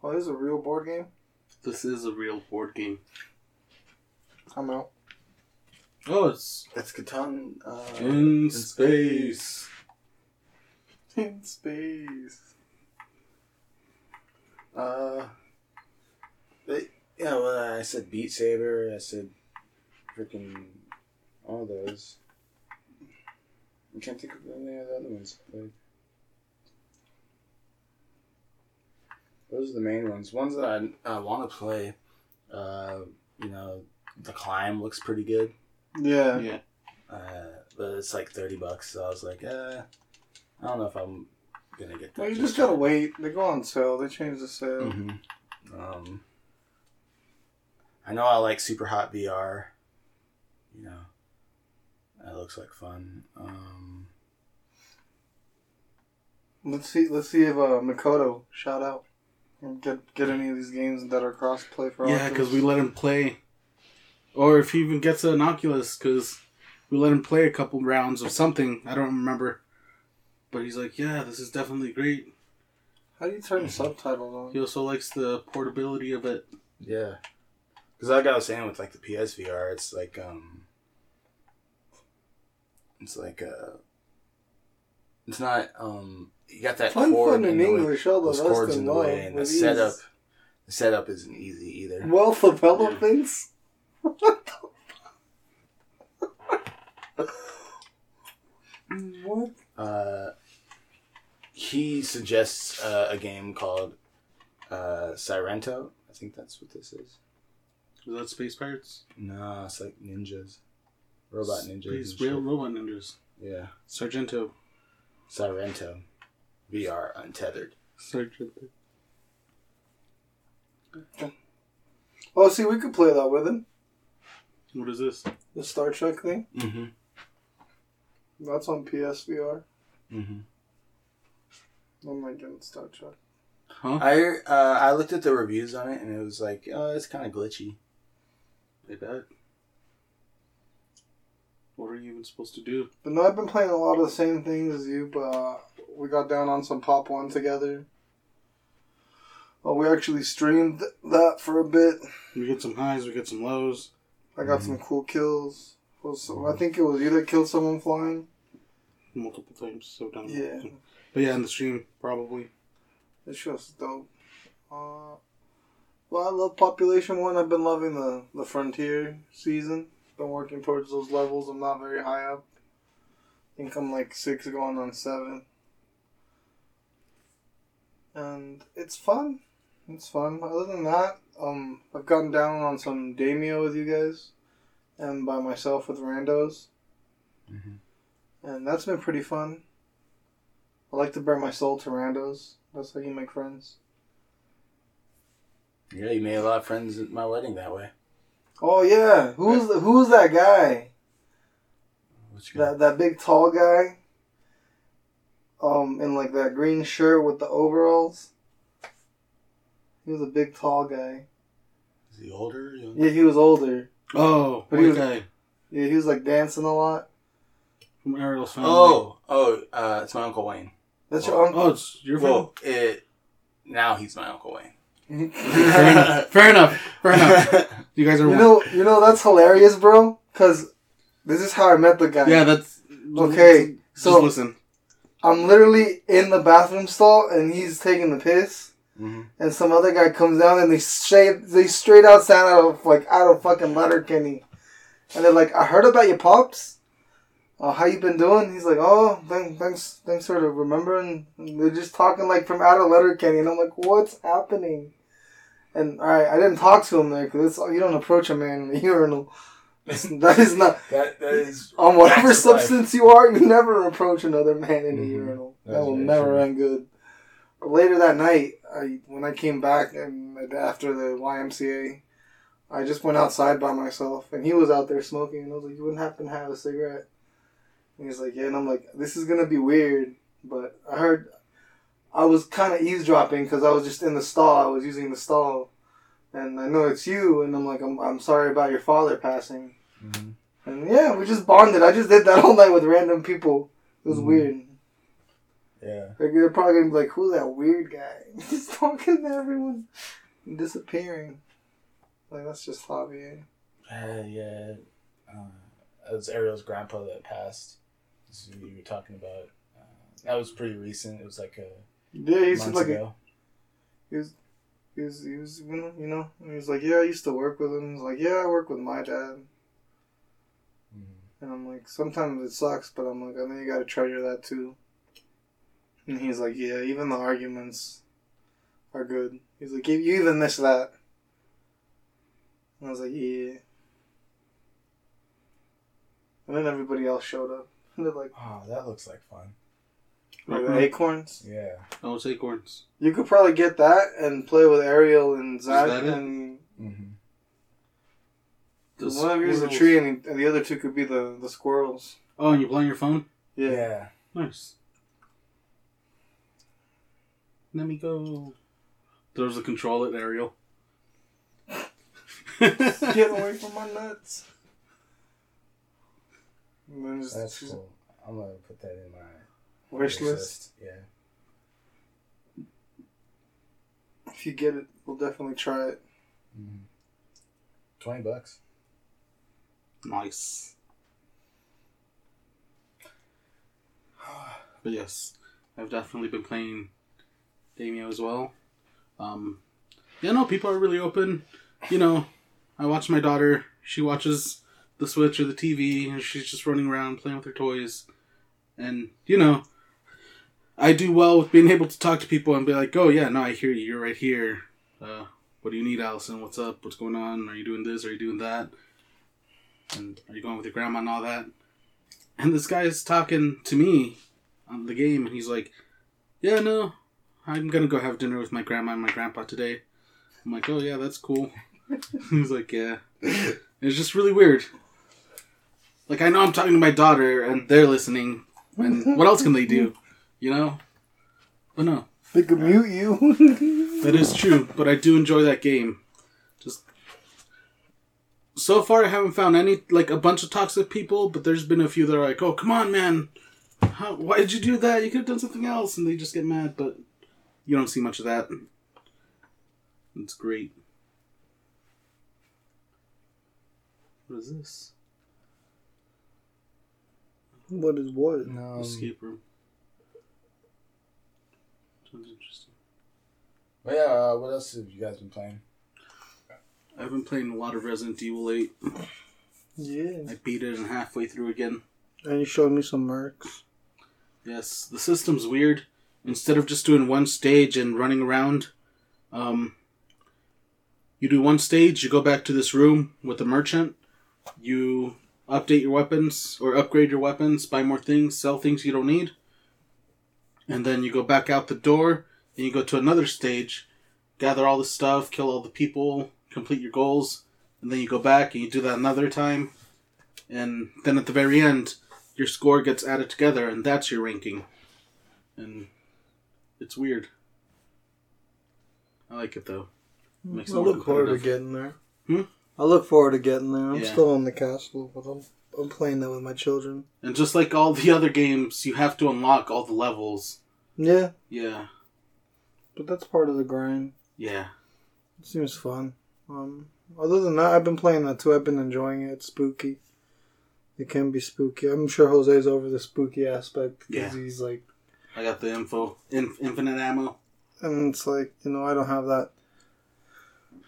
Oh, this is a real board game? This is a real board game. I'm out. Oh, it's That's Catan. Uh, in space. In space. Uh, but, yeah, well, I said Beat Saber. I said freaking all those. I can't think of any of the other ones. Like, those are the main ones. Ones that I, I want to play. Uh, you know, the climb looks pretty good. Yeah. Yeah. Uh, but it's like thirty bucks. So I was like, uh, I don't know if I'm gonna get that. Well, you just gotta wait. They go on sale. They change the sale. hmm Um, I know I like Super Hot VR. You know, that looks like fun. Um, Let's see. Let's see if uh, Makoto shout out and get get any of these games that are cross play for. Yeah, because we let him play. Or if he even gets an Oculus, because we let him play a couple rounds of something. I don't remember. But he's like, yeah, this is definitely great. How do you turn subtitles on? He also likes the portability of it. yeah, because like I was saying with like the PSVR, it's like um, it's like uh, it's not um, you got that Fun, cord fun in in the way- English. All the those rest in in the way, and the ease. setup, the setup isn't easy either. Wealth of elephants. What the? what? Uh, he suggests uh, a game called uh, Sairento. I think that's what this is. Is that Space Pirates? No, it's like ninjas, robot ninjas. Space Real. Robot Ninjas. Yeah, Sargento. Sairento, VR untethered. Sargento. Oh, see, we could play that with him. What is this? The Star Trek thing. Mm-hmm. That's on PSVR. Mm-hmm. I'm not getting Star Trek. Huh? I uh, I looked at the reviews on it and it was like, oh, it's kind of glitchy. I bet. What are you even supposed to do? But no, I've been playing a lot of the same things as you, but uh, we got down on some Pop 1 together. Oh, we actually streamed that for a bit. We get some highs, we get some lows. I got some cool kills. Was I think it was you that killed someone flying. multiple times. So done. Yeah. But yeah, in the stream probably. This show's dope. Uh, well, I love Population One. I've been loving the the Frontier season. Been working towards those levels. I'm not very high up. I think I'm like six, going on seven. And it's fun. It's fun. Other than that, um, I've gotten down on some Demeo with you guys, and by myself with Randos, Mhm. and that's been pretty fun. I like to bare my soul to Randos. That's how you make friends. Yeah, you made a lot of friends at my wedding that way. Oh yeah, who's the, who's that guy? Which guy? That that big tall guy. Um, in like that green shirt with the overalls. He was a big tall guy. Is he older? or? Yeah, he was older. Oh, But he was- guy Yeah, he was like dancing a lot. from Ariel's family. Oh, oh, uh, it's my uncle Wayne. That's Well, your uncle. Oh, it's your Well, it now he's my uncle Wayne. Fair enough. Fair enough. Fair enough. You guys are you know, you know that's hilarious, bro. Cause this is how I met the guy. Yeah, that's Okay, Just so- listen. I'm literally in the bathroom stall and he's taking the piss. Mhm. and some other guy comes down and they straight they straight out sound out of like out of fucking Letterkenny, and they're like, "I heard about your pops. Oh, how you been doing?" He's like, "Oh, thanks, thanks, thanks for remembering." And they're just talking like from out of Letterkenny, and I'm like, "What's happening?" And all right, I didn't talk to him there because you don't approach a man in the urinal. that is not That that is on whatever life. substance you are. You never approach another man in a Mhm. urinal. That That's will never end good. But later that night, I when I came back and after the YMCA, I just went outside by myself, and he was out there smoking, and I was like, "You wouldn't happen to have a cigarette?" And he's like, "Yeah," and I'm like, "This is gonna be weird," but I heard. I was kind of eavesdropping because I was just in the stall. I was using the stall, and I know it's you, and I'm like, "I'm, I'm sorry about your father passing." Mhm. And yeah, we just bonded. I just did that all night with random people. It was Mhm. weird. yeah. Like, they're probably gonna be like, "Who's that weird guy?" He's talking to everyone, disappearing. Like that's just Javier. Uh, yeah. Uh, that was Ariel's grandpa that passed. You were talking about. Uh, that was pretty recent. It was like a Yeah, he's months like a, ago. he was, he was, he was, you know, you know. And he was like, "Yeah, I used to work with him." He's like, "Yeah, I work with my dad." Mhm. And I'm like, sometimes it sucks, but I'm like, I know you gotta treasure that too. And he's like, yeah, even the arguments are good. He's like, you even miss that. And I was like, yeah. And then everybody else showed up. And they're like, Oh, that looks like fun. Like the acorns. Yeah. Oh, it's acorns. You could probably get that and play with Ariel and Zach. that it? And Mm-hmm. One of you is a tree, and, and the other two could be the, the squirrels. Oh, and you play on your phone? Yeah. Yeah. Nice. Let me go. There's a control it, Ariel. Get away from my nuts. And then just, That's cool. I'm gonna put that in my wish list. Yeah. If you get it, we'll definitely try it. Mhm. Twenty bucks. Nice. But yes, I've definitely been playing Demeo as well. Um, yeah, no, people are really open. You know, I watch my daughter. She watches the Switch or the TV, and she's just running around playing with her toys. And you know, I do well with being able to talk to people and be like, "Oh yeah, no, I hear you. You're right here. Uh, what do you need, Allison? What's up? What's going on? Are you doing this? Are you doing that?" and are you going with your grandma and all that? And this guy is talking to me on the game, and he's like, "Yeah, no, I'm gonna go have dinner with my grandma and my grandpa today." I'm like, "Oh yeah, that's cool." he's like, "Yeah." It's just really weird. Like I know I'm talking to my daughter, and they're listening, and what else can they do? You know? But no, They could mute you. that is true, but I do enjoy that game. Just so far, I haven't found any like a bunch of toxic people, but there's been a few that are like, "Oh, come on, man, How, why did you do that? You could have done something else," and they just get mad. But you don't see much of that. It's great. What is this? what is what? No. Escape room. Sounds interesting. But yeah. Uh, what else have you guys been playing? I've been playing a lot of Resident Evil 8. Yeah. I beat it and halfway through again. And you showed me some mercs. Yes, the system's weird. Instead of just doing one stage and running around, um, you do one stage, you go back to this room with the merchant, you update your weapons or upgrade your weapons, buy more things, sell things you don't need, and then you go back out the door and you go to another stage, gather all the stuff, kill all the people, complete your goals, and then you go back and you do that another time, and then at the very end, your score gets added together, and that's your ranking. And it's weird. I like it though. Makes it I more look forward to getting there. Hmm? I look forward to getting there. I'm Yeah. still in the castle, with I'm, I'm playing that with my children. And just like all the other games, you have to unlock all the levels. Yeah, Yeah, but that's part of the grind. yeah. It seems fun. Um, other than that, I've been playing that too. I've been enjoying it. It's spooky. It can be spooky. I'm sure Jose's over the spooky aspect because Yeah. he's like, I got the info. In- infinite ammo. and it's like you know I don't have that.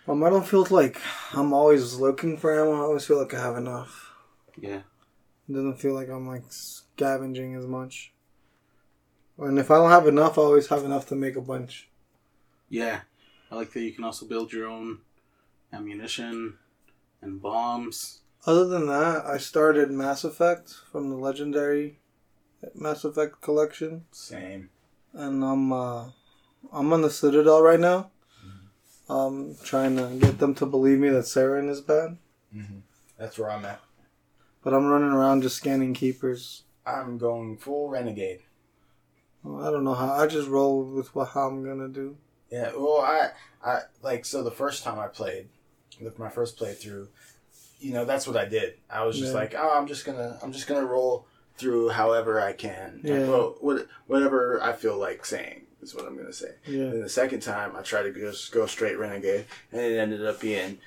Um, I don't feel like I'm always looking for ammo. I always feel like I have enough. Yeah. It doesn't feel like I'm like scavenging as much. And if I don't have enough, I always have enough to make a bunch. Yeah, I like that you can also build your own ammunition and bombs. Other than that, I started Mass Effect from the legendary Mass Effect collection, Same. and I'm uh, I'm on the Citadel right now. Um, trying to get them to believe me that Saren is bad, Mm-hmm. That's where I'm at. But I'm running around just scanning keepers. I'm going full renegade. I don't know how. I just roll with what how I'm gonna do. Yeah, well, I, I like so the first time I played, with my first playthrough, you know, that's what I did. I was just Yeah. like, oh, I'm just gonna, I'm just gonna roll through however I can. Yeah. Well, what, whatever I feel like saying is what I'm gonna say. Yeah, And the second time, I tried to just go straight renegade, and it ended up being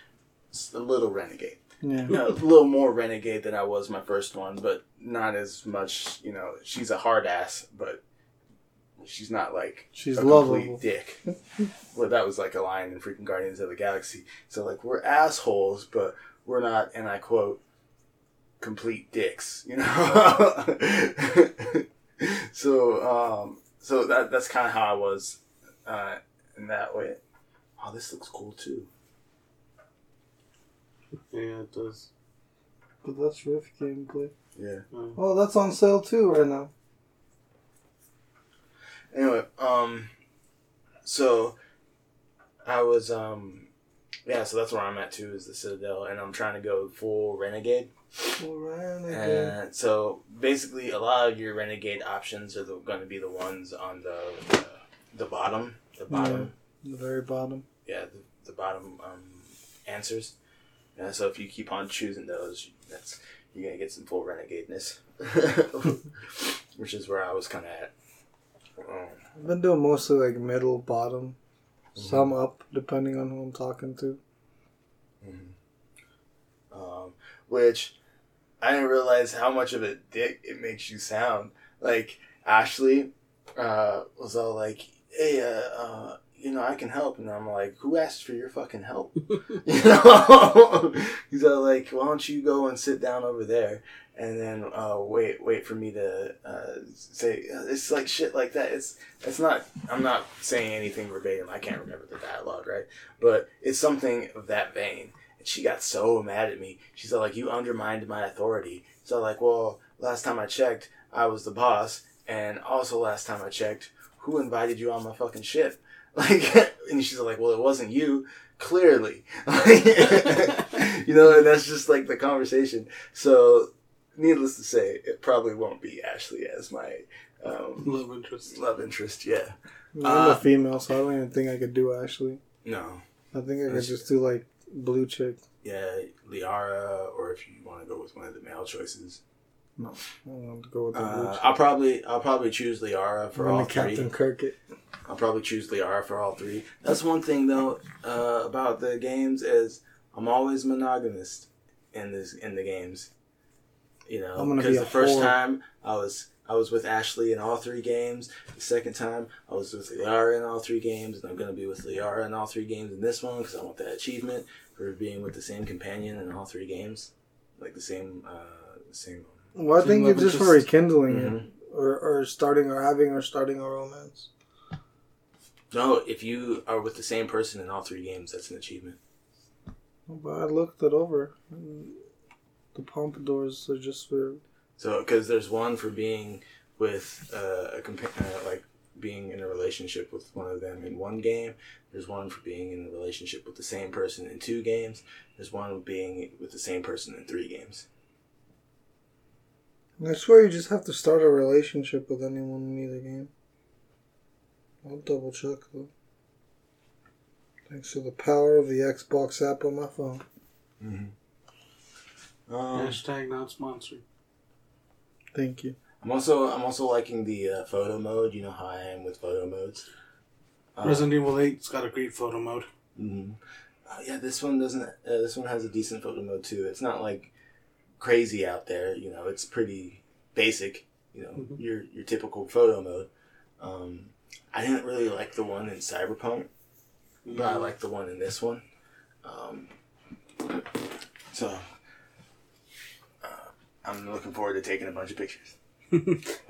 a little renegade. Yeah, You know, a little more renegade than I was my first one, but not as much. You know, she's a hard ass, but she's not like she's a lovable. complete dick. well, that was like a line in freaking Guardians of the Galaxy. So like we're assholes, but we're not, and I quote, complete dicks. You know. so um, so that that's kind of how I was uh, in that way. Oh, this looks cool too. Yeah, it does. But that's Rift gameplay. Yeah. Oh, that's on sale too right now. Anyway, um, so I was um, yeah. So that's where I'm at too. Is the Citadel, and I'm trying to go full renegade. All right, again. And so basically, a lot of your renegade options are going to be the ones on the the, the bottom, the bottom, the very bottom. yeah, the, the bottom um, answers. And so if you keep on choosing those, that's you're gonna get some full renegadeness, which is where I was kind of at. Um, I've been doing mostly like middle, bottom, Mm-hmm. some up, depending on who I'm talking to. um, which I didn't realize how much of a dick it makes you sound. Like Ashley uh, was all like, "Hey, uh, uh, you know, I can help," and I'm like, "Who asked for your fucking help?" you know, he's like, "Why don't you go and sit down over there?" And then uh, wait, wait for me to uh, say it's like shit like that. It's it's not. I'm not saying anything verbatim. I can't remember the dialogue, right? But it's something of that vein. And she got so mad at me. She's like, "You undermined my authority." So like, well, last time I checked, I was the boss, and also last time I checked, who invited you on my fucking ship? Like, and she's like, "Well, it wasn't you." Clearly, you know, and that's just like the conversation. So, needless to say, it probably won't be Ashley as my um, love interest. love interest. Yeah, I'm Uh, a female, so I don't even think I could do Ashley. no, I think I could just do like blue chick. yeah, Liara, or if you want to go with one of the male choices, No, I want to go with the blue uh. I'll probably I'll probably choose Liara for all three. Captain Kirk it. I'll probably choose Liara for all three. That's one thing though uh, about the games is I'm always monogamous in this in the games. You know, because be the first whore. time I was I was with Ashley in all three games. The second time I was with Liara in all three games, and I'm gonna be with Liara in all three games in this one because I want that achievement for being with the same companion in all three games, like the same uh, same. Well, I Same think it's just for interest. rekindling Mhm. it, or or starting or having or starting a romance. No, if you are with the same person in all three games, that's an achievement. But I looked it over. The pompadours are just for So, because there's one for being with uh, a compa- uh, like being in a relationship with one of them in one game. There's one for being in a relationship with the same person in two games. There's one with being with the same person in three games. I swear you just have to start a relationship with anyone in either game. I'll double check though. Thanks to the power of the Xbox app on my phone. Um, Hashtag not sponsored. Thank you. I'm also I'm also liking the uh, photo mode. You know how I am with photo modes. Uh, Resident Evil 8's got a great photo mode. mhm. Uh, yeah, this one doesn't. Uh, this one has a decent photo mode too. It's not like crazy out there. You know, it's pretty basic. You know, Mhm. your your typical photo mode. Um, I didn't really like the one in Cyberpunk, but I like the one in this one. Um, so uh, I'm looking forward to taking a bunch of pictures.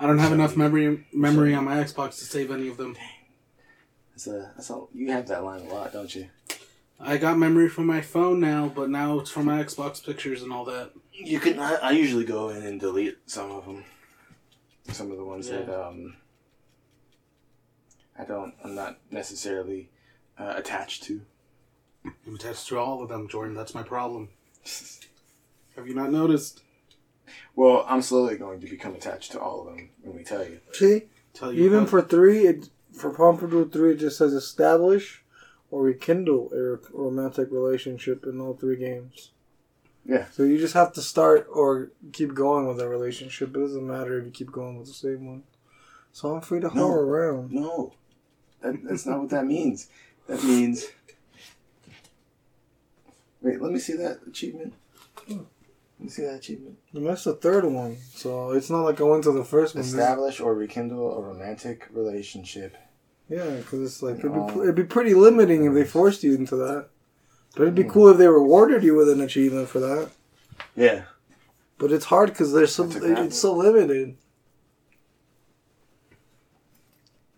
I don't have enough memory memory on my Xbox to save any of them. That's a, that's all. You have that line a lot, don't you? I got memory from my phone now, but now it's from my Xbox pictures and all that. You can. I, I usually go in and delete some of them. Some of the ones that um. I don't. I'm not necessarily uh, attached to. I'm attached to all of them, Jordan. That's my problem. Have you not noticed? Well, I'm slowly going to become attached to all of them. Let me tell you. See, Tell you even what. for three, it for Pompadour three, it just says establish or rekindle a romantic relationship in all three games. Yeah. So you just have to start or keep going with a relationship. It doesn't matter if you keep going with the same one. So I'm free to No. whore around. No, that, that's not what that means. That means. Wait, let me see that achievement. Let me see that achievement. And that's the third one. So it's not like I went to the first one. Establish or rekindle a romantic relationship. Yeah, because it's like it'd be, it'd be pretty limiting if they forced you into that. But it'd be cool if they rewarded you with an achievement for that. Yeah. But it's hard because there's so it's so limited.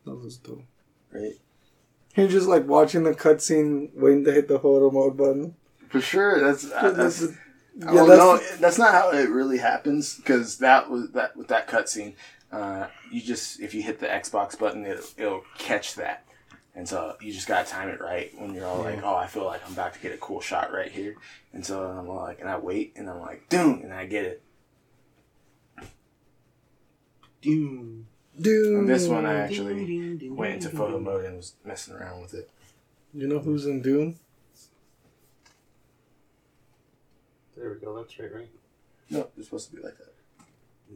That was dope. Right. You're just like watching the cutscene, waiting to hit the photo mode button. For sure. That's uh, that's. Yeah, well, that's- no, that's not how it really happens. Because that was that with that cutscene. Uh, you just if you hit the Xbox button, it, it'll catch that, and so you just gotta time it right when you're all like, "Oh, I feel like I'm about to get a cool shot right here," and so I'm like, and I wait, and I'm like, "Doom," and I get it. Doom. Dude, And this one, I actually went into photo mode and was messing around with it. You know who's in Dune? There we go. That's right, right? No, it's supposed to be like that.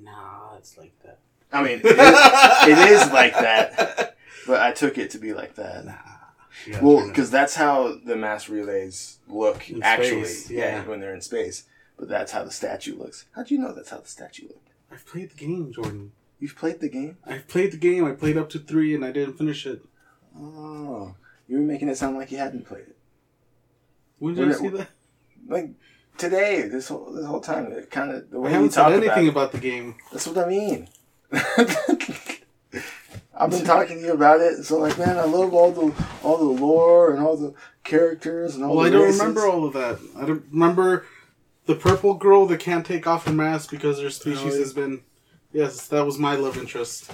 Nah, it's like that. I mean, it is, it is like that, but I took it to be like that. Yeah, Well, because that's how the mass relays look In actually. space, yeah. yeah. when they're in space. But that's how the statue looks. How do you know that's how the statue looked? I've played the game, Jordan. You've played the game? I've played the game. I played up to three, and I didn't finish it. Oh, you were making it sound like you hadn't played it. When did I When it- see that? Like today, this whole this whole time, it kind of the I way you haven't talk said anything about. about the game. that's what I mean. I've been talking to you about it, so like, man, I love all the all the lore and all the characters and all. The things. Well, the I don't races. remember all of that. I don't remember the purple girl that can't take off her mask because her species Oh, yeah. has been. Yes, that was my love interest.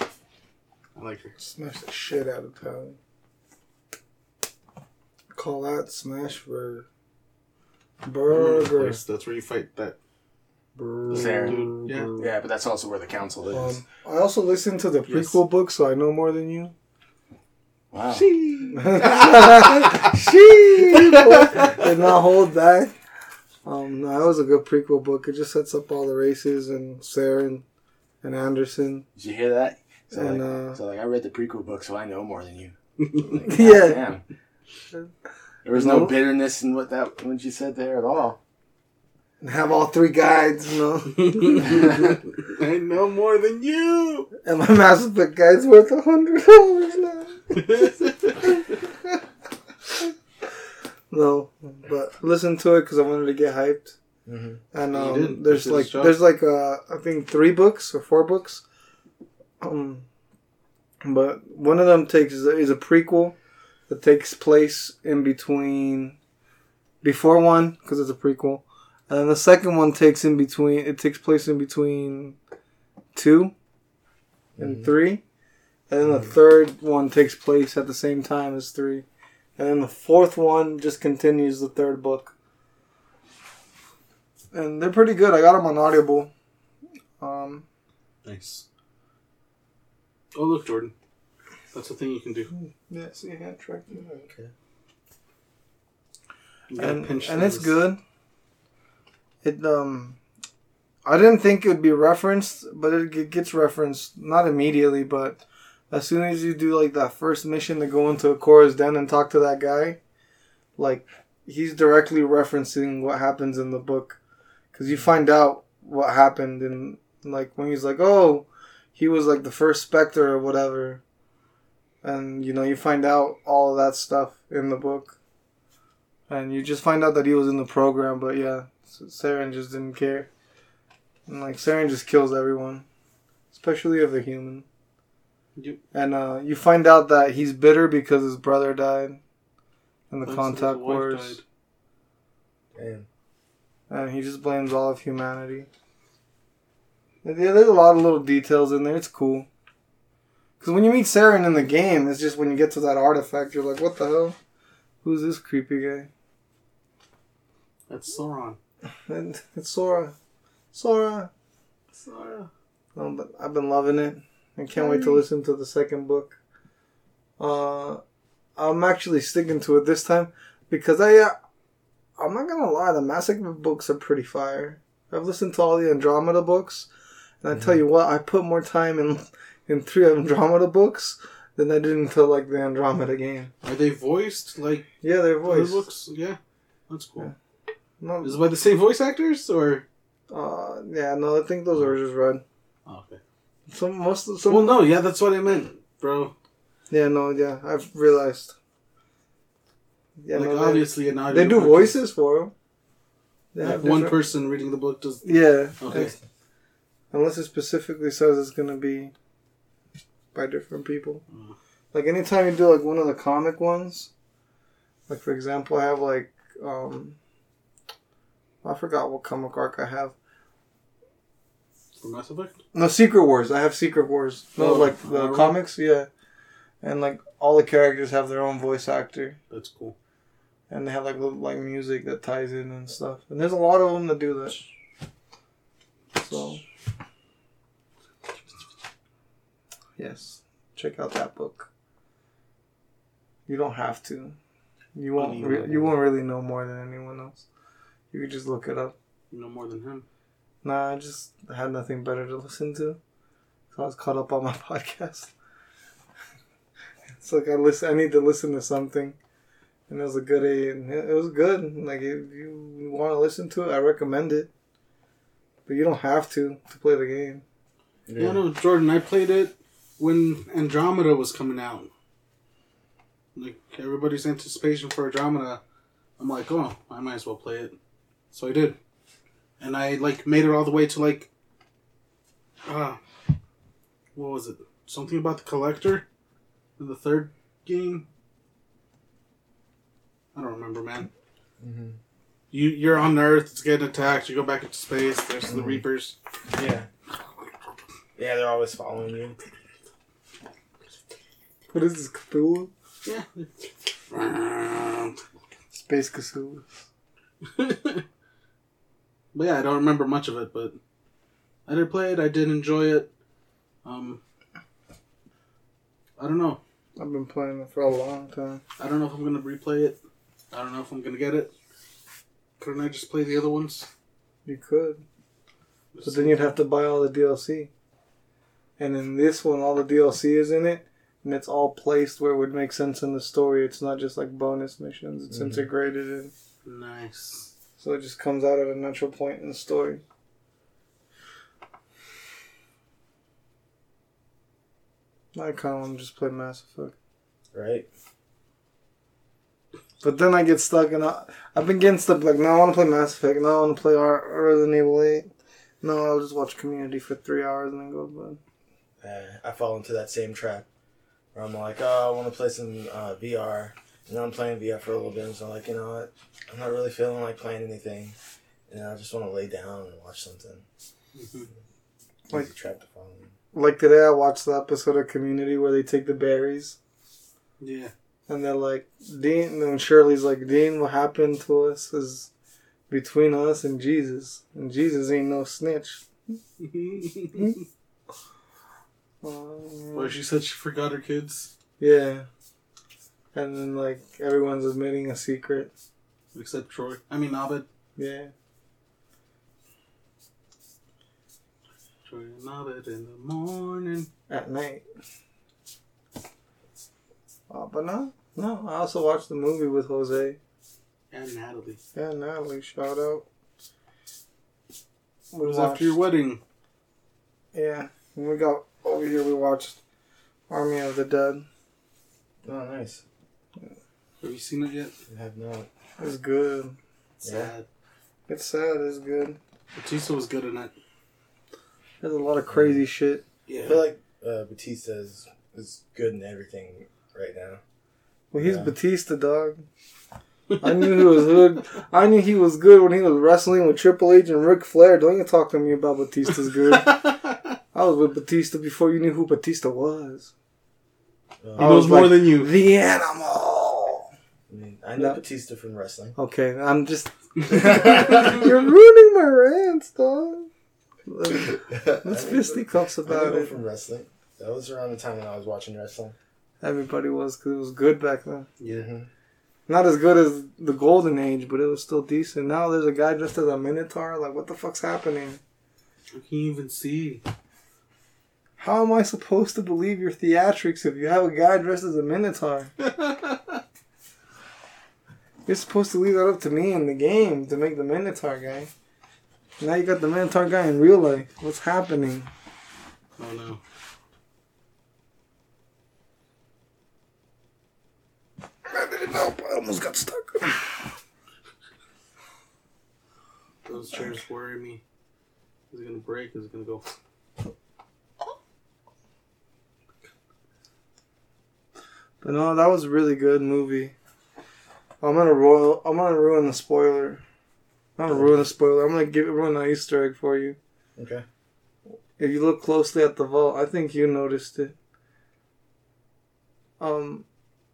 I like her. Smash the shit out of Tali. Call that Smash for I Burger. That's where you fight that. Burger. There. Dude, yeah. Yeah, but that's also where the council is. Um, I also listened to the Yes. prequel book, so I know more than you. wow. she did not hold back. Um, no, that was a good prequel book. It just sets up all the races and Saren and Anderson. Did you hear that? So, And, like, uh, so like, I read the prequel book, so I know more than you. Like, Yeah. Damn. There was no No. bitterness in what that when she said there at all. And have all three guides, you know. I know more than you. And my Mass Effect guide's worth a hundred dollars now. No, but listen to it because I wanted to get hyped. Mm-hmm. And um, there's like there's like uh, I think three books or four books. Um, but one of them takes is a prequel that takes place in between before one because it's a prequel, and the second one takes in between. It takes place in between two and three, and then the third one takes place at the same time as three, and then the fourth one just continues the third book and they're pretty good. I got them on Audible. Um, nice. Oh look, Jordan. That's a thing you can do. yeah, see, I got tracked. Okay. And, and it's good. It um, I didn't think it would be referenced, but it gets referenced not immediately, but as soon as you do like that first mission to go into Chora's den and talk to that guy, like he's directly referencing what happens in the book, because you find out what happened and like when he's like, oh, he was like the first Spectre or whatever. and you know you find out all of that stuff in the book, and you just find out that he was in the program. But yeah, Saren just didn't care, and like Saren just kills everyone, especially if they're human. Yep. And uh, you find out that he's bitter because his brother died in the His contact wife wars, died. Damn. and he just blames all of humanity. Yeah, there's a lot of little details in there. It's cool. Because when you meet Saren in the game, it's just when you get to that artifact, you're like, what the hell? Who's this creepy guy? That's Sauron. And it's Sora. Sora. Sauron. No, but I've been loving it. I can't wait to listen to the second book. Uh, I'm actually sticking to it this time because I, uh, I'm not gonna lie, the Mass Effect books are pretty fire. I've listened to all the Andromeda books, and I tell you what, I put more time in in three Andromeda books than I did into like the Andromeda game. Are they voiced like Yeah, their voice? voice. looks? Yeah, that's cool. No, Is it by the same voice actors or? uh, yeah, no, I think those are just read. Oh, okay. Some most of some. well, no, yeah, that's what I meant, bro. Yeah, no, yeah, I've realized. Yeah, like no, they- obviously an audio. They do voices for them. They Like one different- person reading the book does. Yeah. Okay. Unless it specifically says it's gonna be by different people. Mm. Like anytime you do like one of the comic ones, like for example, I have like um, I forgot what comic arc I have. For Mass Effect. No, Secret Wars. I have Secret Wars. No, Oh, like the comics. Yeah, and like all the characters have their own voice actor. That's cool. and they have like little like music that ties in and stuff. And there's a lot of them that do that. So yes, check out that book. You don't have to. You won't. Re- you won't really know more than anyone else. You could just look it up. You know more than him. Nah, I just had nothing better to listen to, so I was caught up on my podcast. it's like I listen. I need to listen to something, and it was a good. It it was good. Like if you want to listen to it, I recommend it. But you don't have to to play the game. Yeah, no, Jordan. I played it when Andromeda was coming out. Like everybody's anticipation for Andromeda. I'm like, oh, I might as well play it. So I did, and I like made it all the way to like, uh, what was it? Something about the collector in the third game. I don't remember, man. Mhm. You you're on Earth. It's getting attacked. You go back into space. There's the Mhm. Reapers. Yeah. Yeah, they're always following you. What is this Cthulhu? Yeah. Space Cthulhu. But yeah, I don't remember much of it, but I did play it. I did enjoy it. Um, I don't know. I've been playing it for a long time. I don't know if I'm gonna replay it. I don't know if I'm gonna get it. Couldn't I just play the other ones? You could, but then you'd have to buy all the DLC. And in this one, all the DLC is in it, and it's all placed where it would make sense in the story. It's not just like bonus missions; it's Mhm. integrated in, Nice. So it just comes out at a natural point in the story. I kind of want to just play Mass Effect, Right? but then I get stuck, and I, I've been getting stuck. Like now, I want to play Mass Effect. Now I want to play Ar- Resident Evil Eight. No, I'll just watch Community for three hours and then go to bed. Uh, I fall into that same trap where I'm like, oh, I want to play some uh, VR. And then I'm playing VR for a little bit, and so I'm like, you know what? I'm not really feeling like playing anything. And I just want to lay down and watch something. Mhm. Like- Easy trap to fall in. Like today, I watched the episode of Community where they take the berries Yeah. and they're like, Dean, and Shirley's like, Dean, what happened to us is between us and Jesus, and Jesus ain't no snitch. Well, Uh, she said she forgot her kids, yeah, and then like everyone's admitting a secret. except Troy. I mean, Abed. Yeah, Troy and Abed in the morning. at night. Uh, but no, no. I also watched the movie with Jose. And Natalie. Yeah, Natalie, shout out. It We was after your wedding. Yeah, when we got over here, we watched Army of the Dead. Oh, nice. Have you seen it yet? I have not. It's good. Sad. It's sad. It's good. Batista was good in it. There's a lot of crazy shit. Yeah. I feel like uh, Batista is, is good in everything right now. Well, he's Yeah. Batista, dog. I knew he was good. I knew he was good when he was wrestling with Triple H and Ric Flair. Don't you talk to me about Batista's good. I was with Batista before you knew who Batista was. Um, He knows was more like, than you. The animal. I mean, know No. Batista from wrestling. Okay, I'm just. You're ruining my rants, dog. Let's fisticuffs I about know it. from wrestling. That was around the time when I was watching wrestling. Everybody was because it was good back then. Yeah. Mhm. Not as good as the golden age, but it was still decent. Now there's a guy dressed as a minotaur. Like, what the fuck's happening? I can't even see. How am I supposed to believe your theatrics if you have a guy dressed as a minotaur? You're supposed to leave that up to me in the game to make the minotaur guy. Now you got the minotaur guy in real life. What's happening? Oh no. I didn't know. I almost got stuck. Those chairs worry me. Is it gonna break? Is it gonna go? But no, that was a really good movie. I'm gonna roil. I'm gonna ruin the spoiler. I'm gonna ruin the spoiler. I'm gonna give everyone an Easter egg for you. Okay. If you look closely at the vault, I think you noticed it. Um,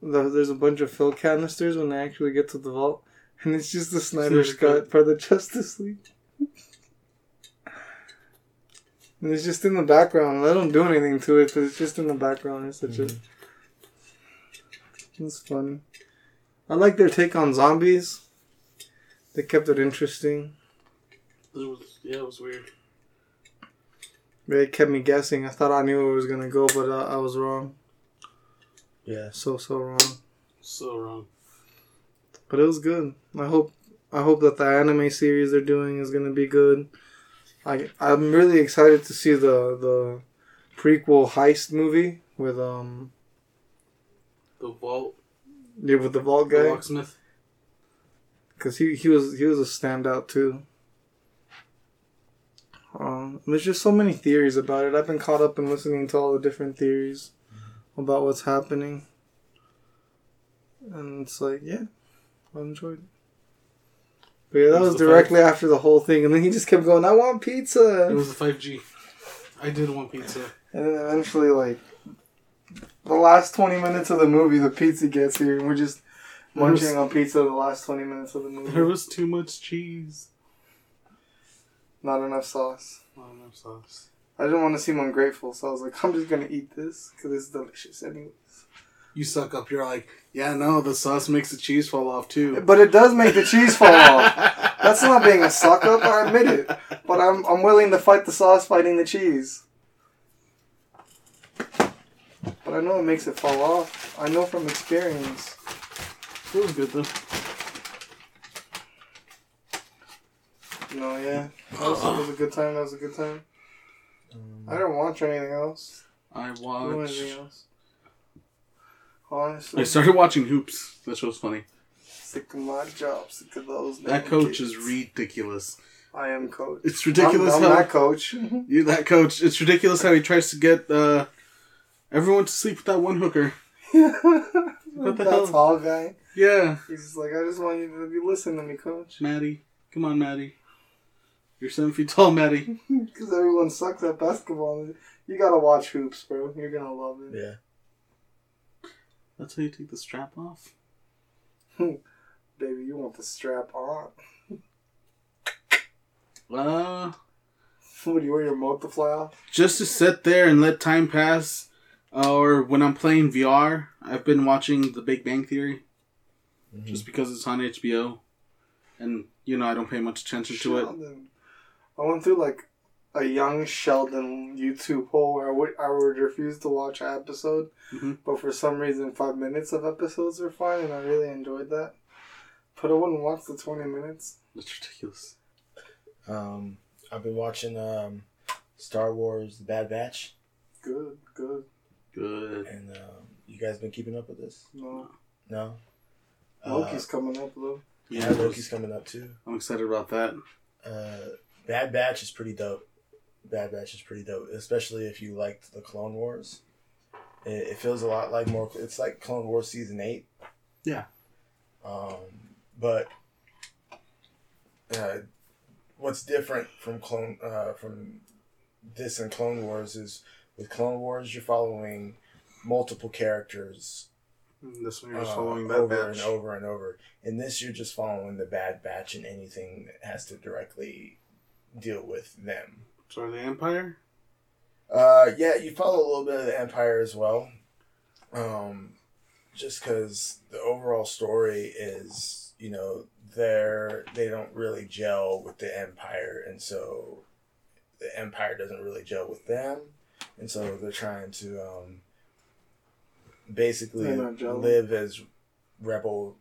the, there's a bunch of fill canisters when they actually get to the vault, and it's just the Snyder Cut for the Justice League. and it's just in the background. They don't do anything to it, but it's just in the background. It's such Mhm. a. It's funny. I like their take on zombies. They kept it interesting. It was yeah, it was weird. They kept me guessing. I thought I knew where it was gonna go, but uh, I was wrong. Yeah. So so wrong. So wrong. But it was good. I hope I hope that the anime series they're doing is gonna be good. I I'm really excited to see the the prequel heist movie with um The vault. Yeah, with the vault The guy locksmith. because he he was he was a standout too. Um, there's just so many theories about it. I've been caught up in listening to all the different theories about what's happening, and it's like, yeah, I enjoyed it. But yeah, that was was the directly after the whole thing, and then he just kept going, "I want pizza. It was a five G. I did want pizza. and then eventually, like, the last twenty minutes of the movie, the pizza gets here, and we're just There was- munching on pizza the last twenty minutes of the movie. There was too much cheese. Not enough sauce. Not enough sauce. I didn't want to seem ungrateful, so I was like, I'm just gonna eat this because it's delicious anyways. You suck up. You're like, yeah, no, the sauce makes the cheese fall off too. But it does make the cheese fall off. That's not being a suck up. I admit it. But I'm I'm willing to fight the sauce fighting the cheese. But I know it makes it fall off. I know from experience. It was good though. No, yeah, that was, that was a good time. That was a good time. I didn't watch anything else. I Do watched. anything else. Honestly, I started watching Hoops. That show's funny. sick of my job. Sick of those. That coach kids. is ridiculous. I am coach. It's ridiculous I'm, I'm how that coach. you that coach. It's ridiculous how he tries to get uh, everyone to sleep with that one hooker. what the that hell? tall guy. Yeah, He's just like, I just want you to be listening to me, coach. Maddie, come on, Maddie. You're seven feet tall, Maddie. Because everyone sucks at basketball. You gotta watch hoops, bro. You're gonna love it. Yeah. That's how you take the strap off. Baby, you want the strap on. Uh, What do you wear your moat to fly off? just to sit there and let time pass, uh, or when I'm playing VR, I've been watching The Big Bang Theory Mhm. just because it's on HBO, and you know I don't pay much attention to it. I went through like a young Sheldon YouTube hole where I would, I would refuse to watch an episode, Mhm. but for some reason, five minutes of episodes are fine, and I really enjoyed that. But I wouldn't watch the 20 minutes. It's ridiculous. Um, I've been watching um, Star Wars: The Bad Batch, Good, good. Good. and um, You guys been keeping up with this? No. No. Loki's coming up though. Uh, yeah, Loki's coming up too. I'm excited about that. Uh, Bad Batch is pretty dope. Bad Batch is pretty dope, especially if you liked the Clone Wars. It, it feels a lot like more. It's like Clone Wars season eight. Yeah. Um, but uh, what's different from Clone uh, from this and Clone Wars is with Clone Wars you're following multiple characters And This one you're uh, just following that over batch. and over and over. In this, you're just following the Bad Batch and anything that has to directly deal with them. So the Empire. Uh, yeah, you follow a little bit of the Empire as well. Um, just because the overall story is, you know, they're they don't really gel with the Empire, and so the Empire doesn't really gel with them, and so they're trying to um, basically They're not gelling. live as rebel.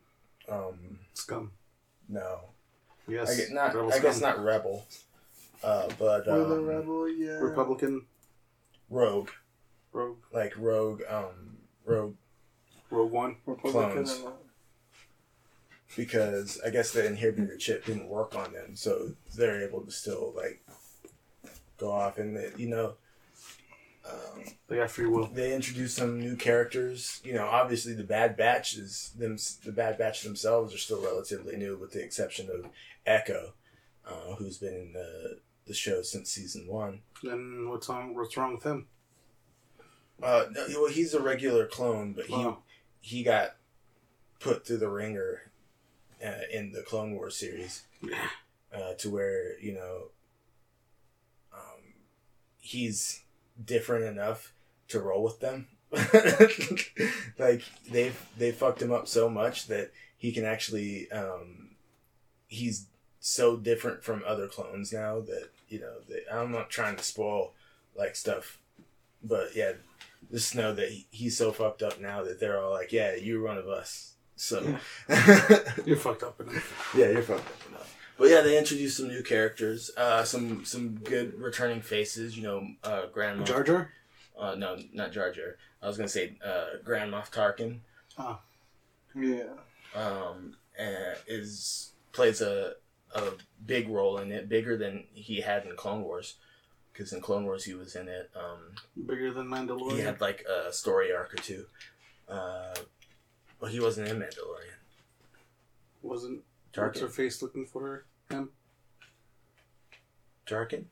Um, Scum. no, Yes. I guess not. Rebel I guess not rebel, uh, but We're the um, rebel, yeah. Republican. rogue, Rogue. like rogue, um, rogue Rogue One. Republican clones. because I guess the inhibitor chip didn't work on them, so they're able to still like go off and they- you know. Um, They got free will. they introduced some new characters. You know, obviously the Bad Batch is them. The Bad Batch themselves are still relatively new, with the exception of Echo, uh, who's been in the the show since season one. Then what's wrong? What's wrong with him? Uh, no, well, he's a regular clone, but he Oh. he got put through the ringer uh, in the Clone Wars series Yeah. uh, to where you know um, he's different enough to roll with them. like they've they fucked him up so much that he can actually um, he's so different from other clones now that you know that I'm not trying to spoil like stuff, but yeah, just know that he, he's so fucked up now that they're all like, yeah, you're one of us. So yeah. You're fucked up him. yeah, you're fucked up enough. But yeah, they introduced some new characters, uh, some some good returning faces. You know, uh, Grand Moff. Jar Jar. Uh, no, not Jar Jar. I was gonna say uh, Grand Moff Tarkin. Yeah. Um, and is plays a a big role in it, bigger than he had in Clone Wars. Because in Clone Wars he was in it. Um, Bigger than Mandalorian. he had like a story arc or two. Uh, well, he wasn't in Mandalorian. Wasn't what's her face looking for her? Him. Tarkin.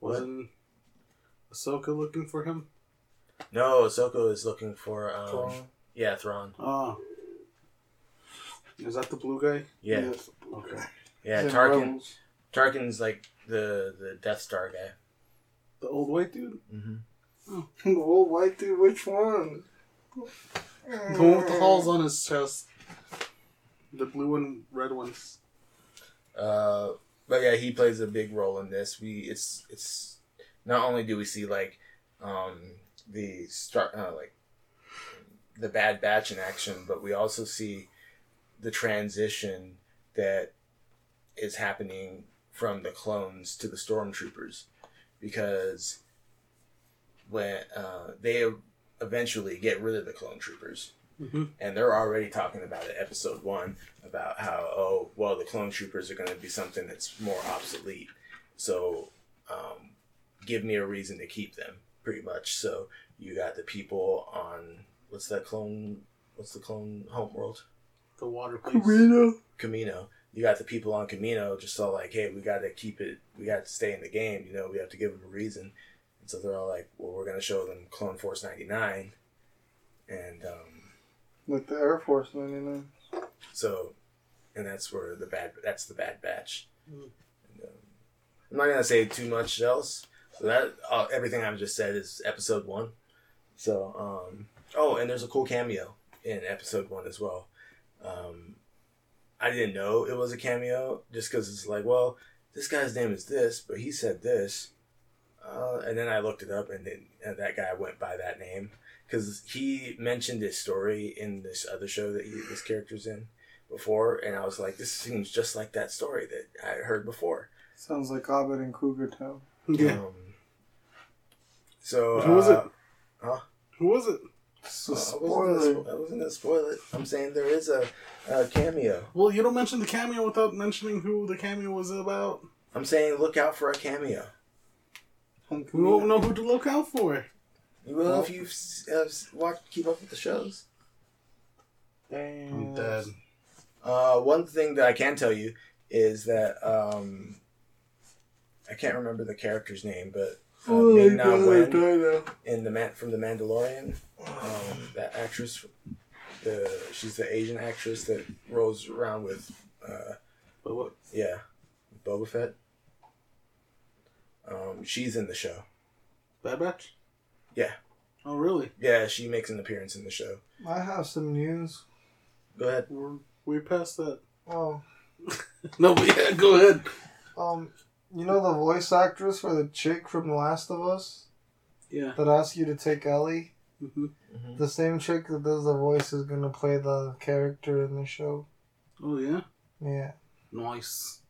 Wasn't Ahsoka looking for him? No, Ahsoka is looking for um, Thrawn. yeah, Thrawn. Oh. Is that the blue guy? Yeah, Yes. Okay. yeah. And Tarkin. Rebels. Tarkin's like the the Death Star guy. The old white dude? Mm-hmm. The old white dude, which one? The one with the holes on his chest. The blue and red ones. Uh, but yeah, he plays a big role in this. We it's it's not only do we see like um the start uh, like the Bad Batch in action, but we also see the transition that is happening from the clones to the stormtroopers because when uh, they eventually get rid of the clone troopers Mm-hmm. and they're already talking about it episode one about how oh well the clone troopers are going to be something that's more obsolete so um, give me a reason to keep them pretty much so you got the people on what's that clone what's the clone homeworld The water place. Camino. Camino. You got the people on Camino just all like, hey, we got to keep it, we got to stay in the game, you know, we have to give them a reason. And so they're all like, well, we're going to show them Clone Force 99. And um, Like the Air Force 99. so, and that's where the bad, that's the bad batch. Mm. And, um, I'm not going to say too much else. So that, uh, everything I've just said is episode one. So, um, oh, and there's a cool cameo in episode one as well. Um, I didn't know it was a cameo just because it's like, well, this guy's name is this, but he said this. Uh, and then I looked it up, and then and that guy went by that name because he mentioned his story in this other show that he, this character's in before, and I was like, this seems just like that story that I heard before. Sounds like Hobbit and Cougar Town. Yeah. Um, so Who was it? uh, Huh? Who was it? So Uh, I, wasn't spoiler. gonna, spo- I wasn't gonna spoil it. I'm saying there is a, a cameo. Well, you don't mention the cameo without mentioning who the cameo was about. I'm saying look out for a cameo. We won't know who to look out for. You will if you've uh, watched, keep up with the shows. I'm dead. Uh, one thing that I can tell you is that um, I can't remember the character's name, but uh, Oh, Ming Na Wen in the man from the Mandalorian, um, that actress, the she's the Asian actress that rolls around with, uh, But what? yeah, Boba Fett. Um, she's in the show. Bad Batch? Yeah. Oh, really? Yeah, she makes an appearance in the show. I have some news. Go ahead. We're way past that. Oh, No, but yeah, go ahead. um, you know the voice actress for the chick from The Last of Us Yeah. that asked you to take Ellie? hmm The same chick that does the voice is gonna play the character in the show. Oh, yeah? Yeah, Nice.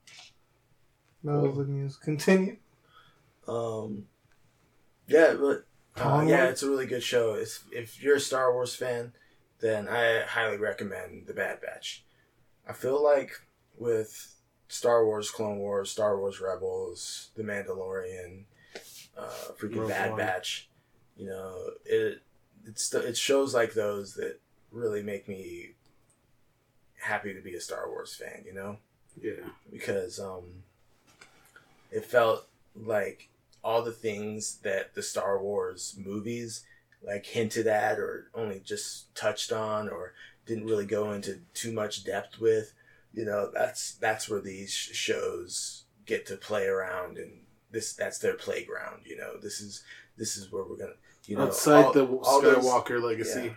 that was the news. Continue. Um, yeah, but uh, yeah, it's a really good show. If if you're a Star Wars fan, then I highly recommend The Bad Batch. I feel like with Star Wars, Clone Wars, Star Wars Rebels, The Mandalorian, uh, freaking Rogue Bad One. Batch, you know, it it's it shows like those that really make me happy to be a Star Wars fan. You know Yeah. because um, it felt like all the things that the Star Wars movies like hinted at or only just touched on or didn't really go into too much depth with you know that's that's where these shows get to play around and this that's their playground you know this is this is where we're gonna you know Outside all- the all those- Skywalker legacy.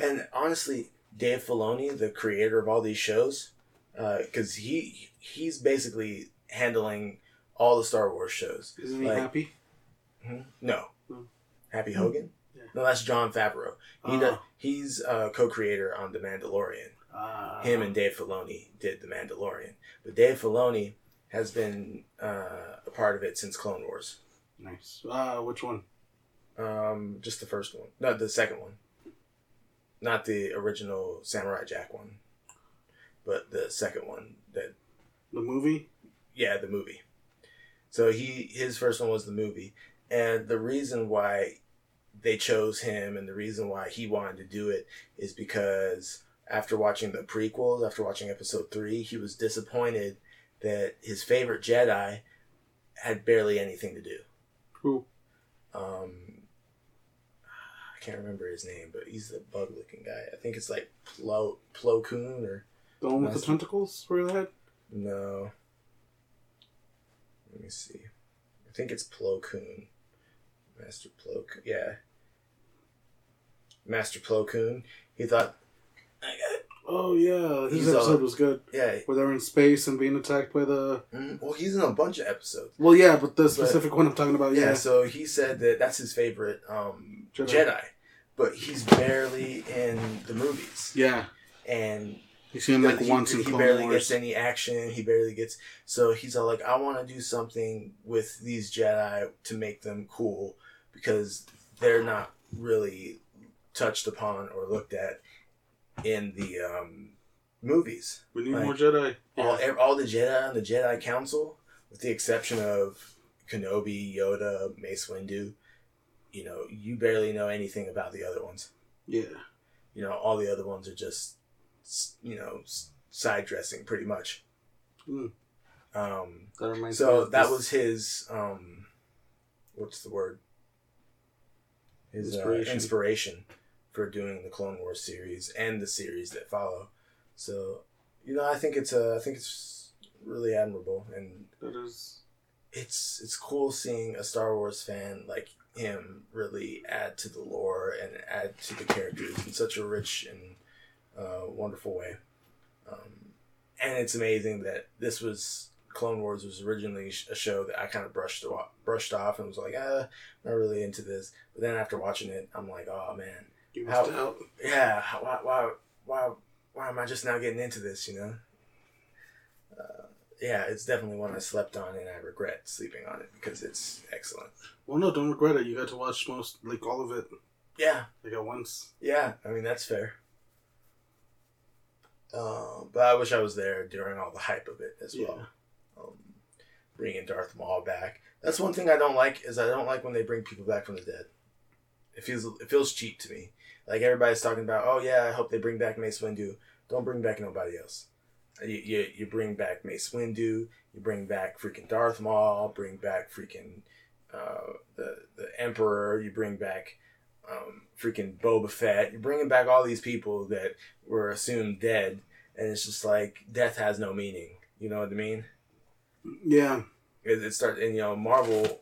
and honestly, Dave Filoni, the creator of all these shows, uh, because he he's basically handling all the Star Wars shows. Isn't he Like- happy? Hmm? No, Hmm. Happy Hogan. Yeah. No, that's Jon Favreau. He Ah. does, he's a co-creator on The Mandalorian. Ah. Him and Dave Filoni did The Mandalorian, but Dave Filoni has been uh, a part of it since Clone Wars. Nice. Ah, which one? Um, just the first one, no, the second one, not the original Samurai Jack one, but the second one that The movie? yeah, the movie. So he his first one was the movie, and the reason why they chose him and the reason why he wanted to do it is because after watching the prequels, after watching episode 3, he was disappointed that his favorite Jedi had barely anything to do. Who? Um I can't remember his name, but he's the bug-looking guy. I think it's like Plo Plo Koon or The one with the tentacles for the head? no. Let me see. I think it's Plo Koon. Master Plo Koon. Yeah. Master Plo Koon. He thought, I got it. Oh, yeah. His He's, episode was good. Yeah. Where they're in space and being attacked by the. mm, Well, he's in a bunch of episodes. Well, yeah, but the specific one I'm talking about, Yeah, yeah. so he said that that's his favorite um, Jedi. Jedi. But he's barely in the movies. Yeah. And You see him like he, once in he Clone barely gets any action. He barely gets. So he's all like, I want to do something with these Jedi to make them cool because they're not really touched upon or looked at in the um, movies. We need Like, more Jedi. All, Yeah. all the Jedi on the Jedi Council, with the exception of Kenobi, Yoda, Mace Windu, you know, you barely know anything about the other ones. yeah. You know, all the other ones are just, s- you know, side dressing pretty much. Hmm. Um, That so that was his, um, what's the word? His inspiration. Inspiration. inspiration for doing the Clone Wars series and the series that follow. So, you know, I think it's a, I think it's really admirable, and That is. it's it's cool seeing a Star Wars fan like him really add to the lore and add to the characters in such a rich and uh, wonderful way. Um, and it's amazing that this was Clone Wars was originally a show that I kind of brushed off, brushed off and was like, ah, I'm not really into this. But then after watching it, I'm like, oh man, You How- out. yeah, why, why, why, why am I just now getting into this? You know. Uh, yeah, it's definitely one I slept on, and I regret sleeping on it because it's excellent. Well, no, don't regret it. You got to watch most, like all of it. Yeah, like at once. yeah. I mean that's fair. Um, but I wish I was there during all the hype of it as well. Um, bringing Darth Maul back. That's one thing I don't like is I don't like when they bring people back from the dead. It feels it feels cheap to me. Like everybody's talking about, oh yeah, I hope they bring back Mace Windu. Don't bring back nobody else. You, you, you bring back Mace Windu. You bring back freaking Darth Maul. Bring back freaking uh, the the Emperor. You bring back um, freaking Boba Fett. You're bringing back all these people that were assumed dead, and it's just like death has no meaning. You know what I mean? Yeah. It, it started, and you know, Marvel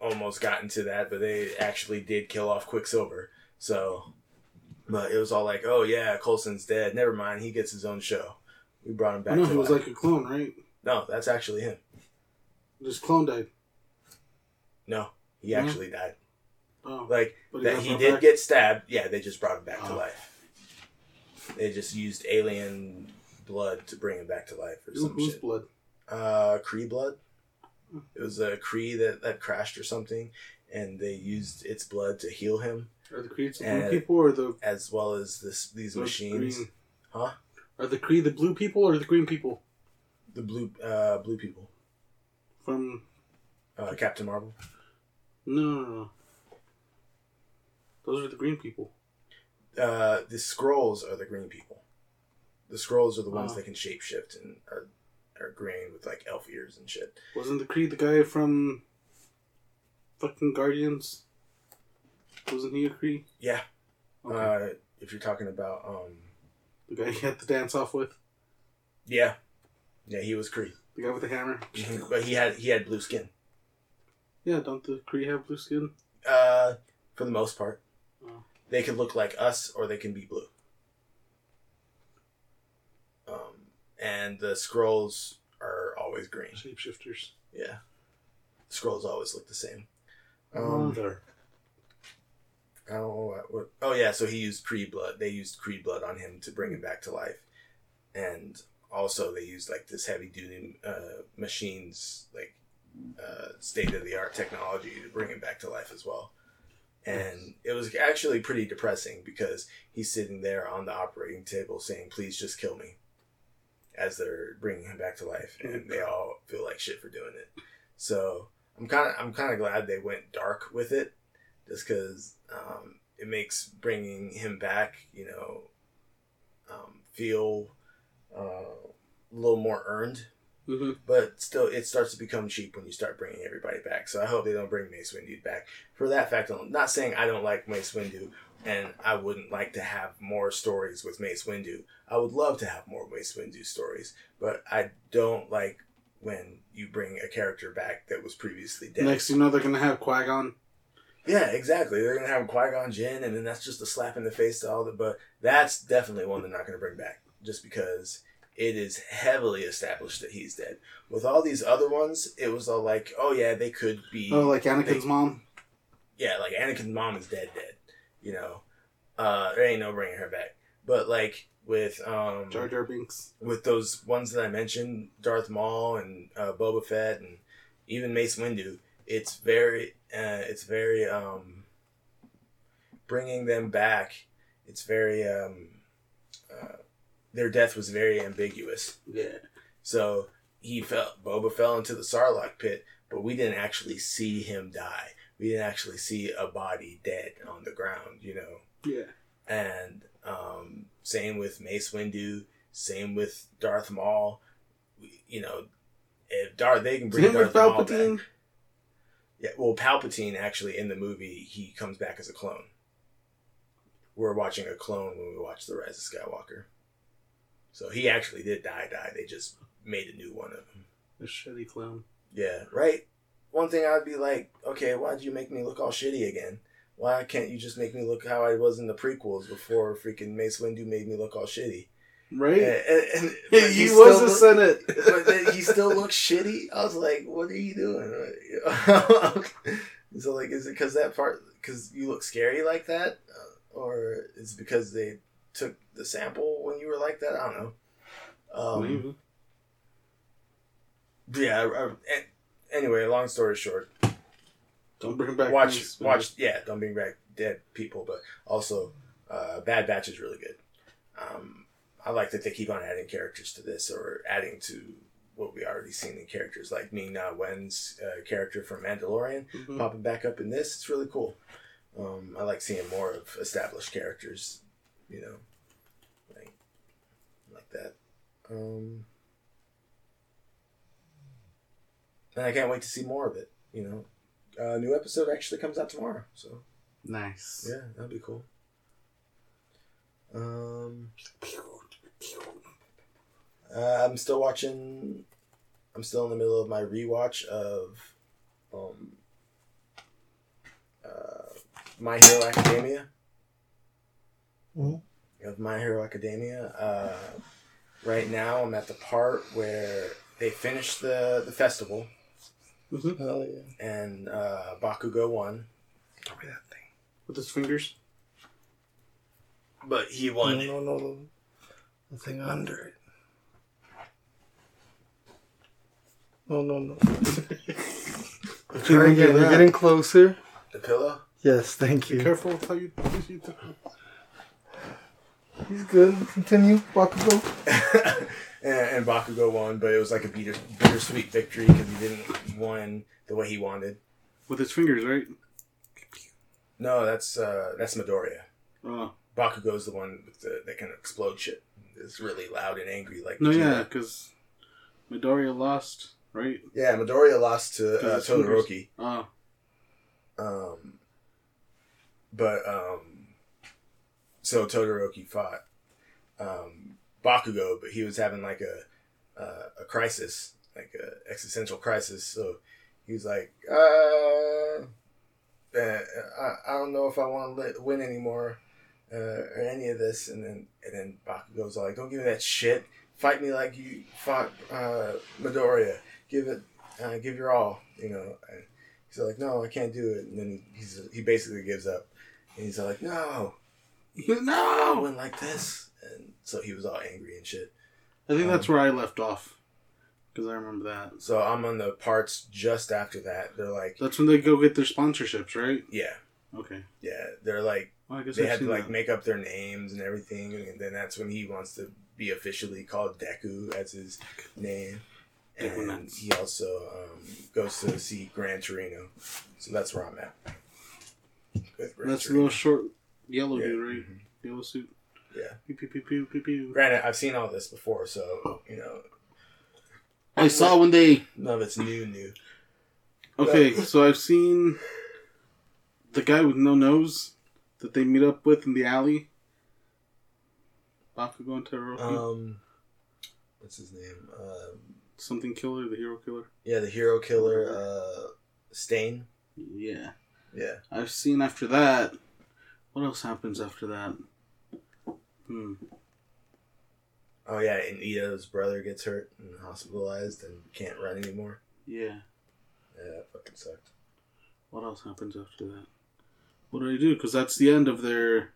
almost got into that, but they actually did kill off Quicksilver. So, but it was all like, oh yeah, Coulson's dead. Never mind, he gets his own show. We brought him back. No, he was life. like a clone, right? no, that's actually him. Just clone died. No, he actually died. Oh. Like But that, he did back? get stabbed. Yeah, they just brought him back to Oh. life. They just used alien blood to bring him back to life or Who- some shit. blood? uh Kree blood. It was a Kree that, that crashed or something, and they used its blood to heal him, Are the Kree the blue people or the as well as this these the machines. Green? Huh? Are the Kree the blue people or the green people The blue uh blue people. from? Uh, Captain Marvel. No, no, no. Those are the green people. Uh the Skrulls are the green people. The Skrulls are the ones Oh. that can shapeshift and are are green with like elf ears and shit. Wasn't the Kree the guy from fucking Guardians? Wasn't he a Kree? Yeah. Okay. Uh if you're talking about um the guy he had to dance off with, yeah. Yeah, he was Kree. the guy with the hammer. But he had he had blue skin. Yeah, don't the Kree have blue skin? Uh for the most part. They can look like us or they can be blue. Um, and the Skrulls are always green. Shapeshifters. Yeah. Skrulls always look the same. Um, Mother. I don't know what, what. Oh, yeah, so he used Kree blood. They used Kree blood on him to bring him back to life. And also, they used like this heavy duty uh, machines, like uh, state of the art technology to bring him back to life as well. And it was actually pretty depressing because he's sitting there on the operating table saying, "Please just kill me," as they're bringing him back to life, and they all feel like shit for doing it. So I'm kind of I'm kind of glad they went dark with it, just because um, it makes bringing him back, you know, um, feel uh, a little more earned Mm-hmm. but still it starts to become cheap when you start bringing everybody back. So I hope they don't bring Mace Windu back for that fact. alone. Not saying I don't like Mace Windu, and I wouldn't like to have more stories with Mace Windu. I would love to have more Mace Windu stories, but I don't like when you bring a character back that was previously dead. Next, you know, they're gonna have Qui Gon. Yeah, exactly. They're gonna have Qui Gon Jinn, and then that's just a slap in the face to all the. But that's definitely one they're not gonna bring back, just because it is heavily established that he's dead. With all these other ones, it was all like, oh yeah, they could be. Oh, like Anakin's they- mom. yeah, like Anakin's mom is dead, dead. You know, uh, there ain't no bringing her back. But like with um, Jar Jar Binks. with those ones that I mentioned, Darth Maul and uh, Boba Fett and even Mace Windu, it's very, uh, it's very, um, bringing them back. It's very, um, their death was very ambiguous. Yeah. So he fell, Boba fell into the Sarlacc pit, but we didn't actually see him die. We didn't actually see a body dead on the ground, you know. Yeah. And um, same with Mace Windu. Same with Darth Maul. We- You know, if Darth they can bring Darth Maul back. Yeah, well, Palpatine actually in the movie he comes back as a clone. We're watching a clone when we watch the Rise of Skywalker. So he actually did die. Die. They just made a new one of him. The shitty clown. Yeah, right. One thing I'd be like, okay, why'd you make me look all shitty again? Why can't you just make me look how I was in the prequels before freaking Mace Windu made me look all shitty? Right? And, and, and- he, he was a Senate. but he still looks shitty. I was like, "What are you doing?" so like, is it because that part? Because you look scary like that, uh, or is it because they took the sample when you were like that? I don't know. Um, yeah. I, I, anyway, long story short, Don't bring back watch Windu. watch. Yeah, don't bring back dead people, but also uh, Bad Batch is really good. Um, I like that they keep on adding characters to this or adding to what we already seen in characters, like Ming Na Wen's uh, character from Mandalorian Mhm. popping back up in this. It's really cool. Um, I like seeing more of established characters, you know, like like that. Um, and I can't wait to see more of it. You know, a new episode actually comes out tomorrow, so Nice. yeah, that'd be cool. Um, uh, I'm still watching. I'm still in the middle of my rewatch of, um, uh, My Hero Academia. Mhm. Of My Hero Academia. Uh, right now, I'm at the part where they finished the the festival Mhm. Hell yeah. and uh, Bakugo won, Give me that thing. With his fingers. but he No, won. no, no, the, the thing under it. No, no, no. Try again. You're that. getting closer. The pillow. Yes, thank Be you. careful with how you. You do- He's good. Continue. Bakugo. and, and Bakugo won, but it was like a bitter, bittersweet victory because he didn't win the way he wanted. With his fingers, right? No, that's uh, that's Midoriya. Oh. Bakugo's the one with the, that can explode shit. It's really loud and angry, like No, yeah, because Midoriya lost, right? yeah. Midoriya lost to uh, 'Cause his fingers- Todoroki, Oh. um, but um, so Todoroki fought um, Bakugo, but he was having like a uh, a crisis, like a existential crisis. So he was like, uh, uh, I, I don't know if I want to win anymore uh, or any of this. And then and then Bakugo's like, don't give me that shit. Fight me like you fought uh, Midoriya. Give it, uh, give your all. You know. And he's like, no, I can't do it. And then he's he basically gives up. And he's like, no, I No! win like this. And so he was all angry and shit. I think Um, that's where I left off. Because I remember that. So I'm on the parts just after that. They're like, That's when they go get their sponsorships, right? yeah, Okay. yeah. They're like, Well, I guess they I've had to like that. make up their names and everything, and then that's when he wants to be officially called Deku as his name. Deku And he also um, goes to see Gran Torino. So that's where I'm at. That's Torino. little short yellow Yeah. dude, right? Mhm. Yellow suit. Yeah. Pew, pew, pew, pew, pew, pew. Granted, I've seen all this before, so you know I saw when they. none of it's new. New. Okay, so I've seen the guy with no nose that they meet up with in the alley. Bakugo and Todoroki. Um, what's his name? Um, Something killer, the hero killer. yeah, the hero killer, uh, Stain. Yeah. Yeah. I've seen after that. What else happens after that? Hmm. Oh yeah, and Iida's brother gets hurt and hospitalized and can't run anymore. Yeah. Yeah, that fucking sucked. What else happens after that? What do they do? Because that's the end of their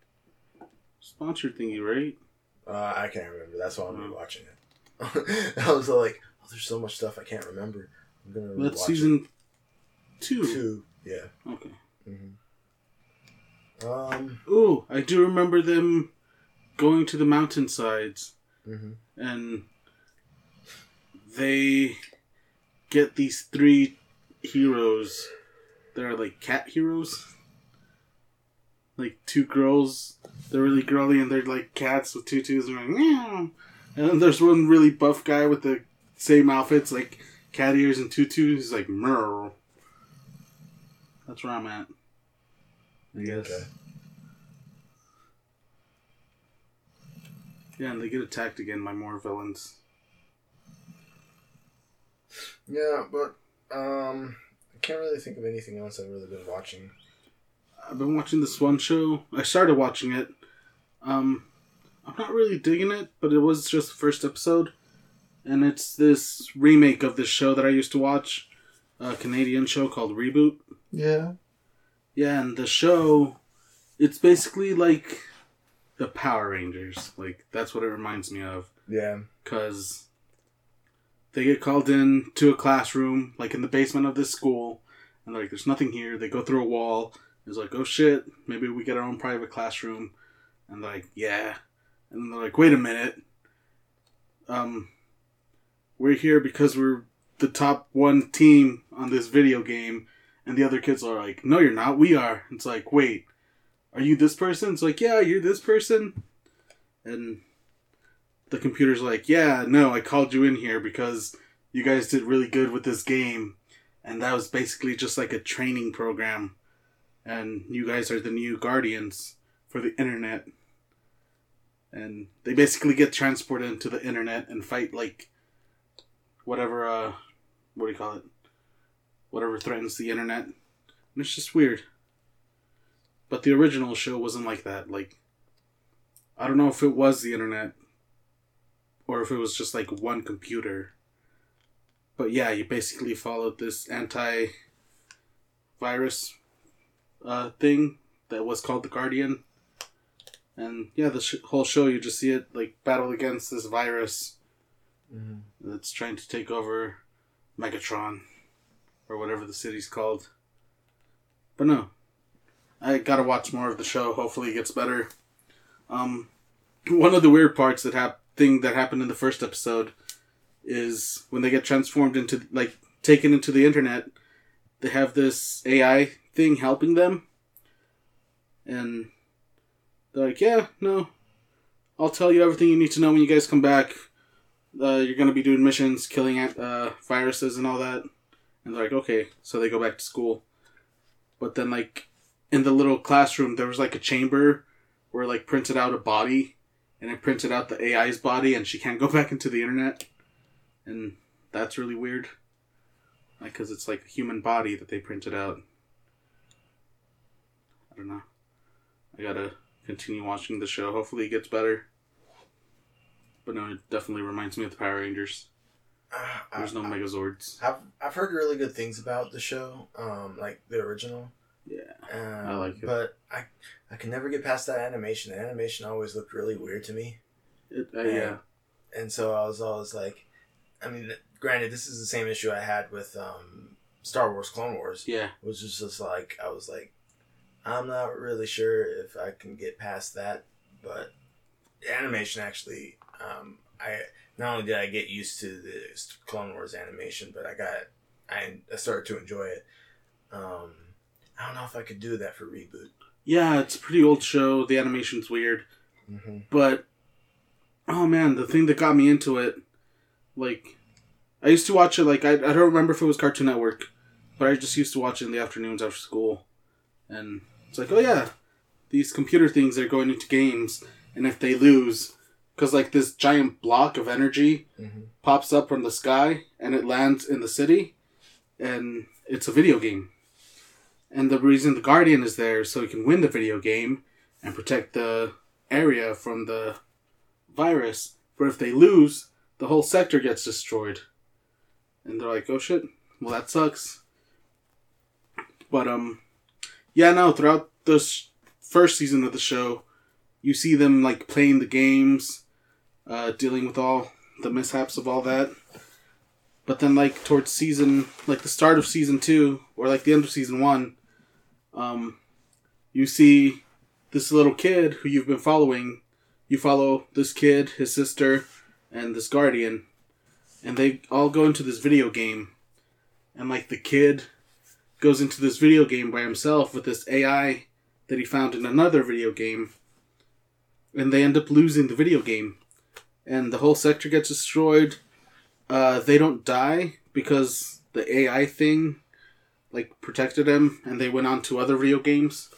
sponsor thingy, right? Uh, I can't remember. That's why I'm Hmm. rewatching it. I was like, oh, there's so much stuff I can't remember. I'm gonna rewatch That's season two. it. two. Yeah. Okay. hmm Um. Oh, I do remember them going to the mountainsides hmm and they get these three heroes. They're like cat heroes. Like two girls. They're really girly and they're like cats with tutus and like meow. And then there's one really buff guy with the same outfits, like cat ears and tutus. He's like Merle. That's where I'm at. I guess. Okay. Yeah, and they get attacked again by more villains. Yeah, but um, I can't really think of anything else I've really been watching. I've been watching this one show. I started watching it. Um, I'm not really digging it, but it was just the first episode, and it's this remake of this show that I used to watch, a Canadian show called Reboot. Yeah. Yeah, and the show, it's basically like the Power Rangers. Like that's what it reminds me of. Yeah. because they get called in to a classroom, like in the basement of this school, and like, "There's nothing here." They go through a wall, It's like, oh shit, maybe we get our own private classroom. And like, yeah. And they're like, wait a minute. Um, we're here because we're the top one team on this video game. And the other kids are like, no, you're not. We are. It's like, wait, are you this person? It's like, yeah, you're this person. And the computer's like, yeah, no, I called you in here because you guys did really good with this game. And that was basically just like a training program. And you guys are the new guardians for the internet. And they basically get transported into the internet and fight like whatever, uh, what do you call it? Whatever threatens the internet. And it's just weird. But the original show wasn't like that. Like, I don't know if it was the internet or if it was just like one computer. But yeah, you basically followed this anti virus uh, thing that was called the Guardian. And yeah, the sh- whole show you just see it like battle against this virus Mm-hmm. that's trying to take over Megatron or whatever the city's called. But no, I gotta watch more of the show. Hopefully, it gets better. Um, one of the weird parts that hap- thing that happened in the first episode is when they get transformed into like taken into the internet. They have this AI thing helping them, and they're like, "Yeah, no, I'll tell you everything you need to know when you guys come back. Uh, you're gonna be doing missions, killing uh, viruses and all that." And they're like, "Okay," so they go back to school. But then, like in the little classroom, there was like a chamber where like printed out a body, and it printed out the AI's body, and she can't go back into the internet, and that's really weird. Like, cause it's like a human body that they printed out. I don't know. I gotta continue watching the show. Hopefully, it gets better. But no, it definitely reminds me of the Power Rangers. There's no Megazords. I've I've heard really good things about the show, um, like the original. Yeah. Um, I like it. but I I can never get past that animation. The animation always looked really weird to me, It, uh, yeah. and so I was always like, I mean, granted, this is the same issue I had with um, Star Wars Clone Wars, Yeah. which was just like I was like, I'm not really sure if I can get past that, but the animation actually, um, I not only did I get used to the Clone Wars animation, but I got I, I started to enjoy it. Um, I don't know if I could do that for reboot. Yeah, it's a pretty old show. The animation's weird. Mm-hmm. But oh man, the thing that got me into it, like I used to watch it like I, I don't remember if it was Cartoon Network, but I just used to watch it in the afternoons after school, and it's like oh yeah, these computer things are going into games, and if they lose, because like this giant block of energy Mm-hmm. pops up from the sky and it lands in the city, and it's a video game. And the reason the Guardian is there is so he can win the video game and protect the area from the virus. But if they lose, the whole sector gets destroyed. And they're like, oh shit, well that sucks. But um, yeah, no. Throughout the sh- first season of the show, you see them like playing the games, uh, dealing with all the mishaps of all that. But then, like towards season, like the start of season two, or like the end of season one, um, you see this little kid who you've been following. You follow this kid, his sister, and this guardian, and they all go into this video game. And like the kid goes into this video game by himself with this AI that he found in another video game, and they end up losing the video game, and the whole sector gets destroyed. Uh, they don't die because the AI thing like protected them, and they went on to other video games.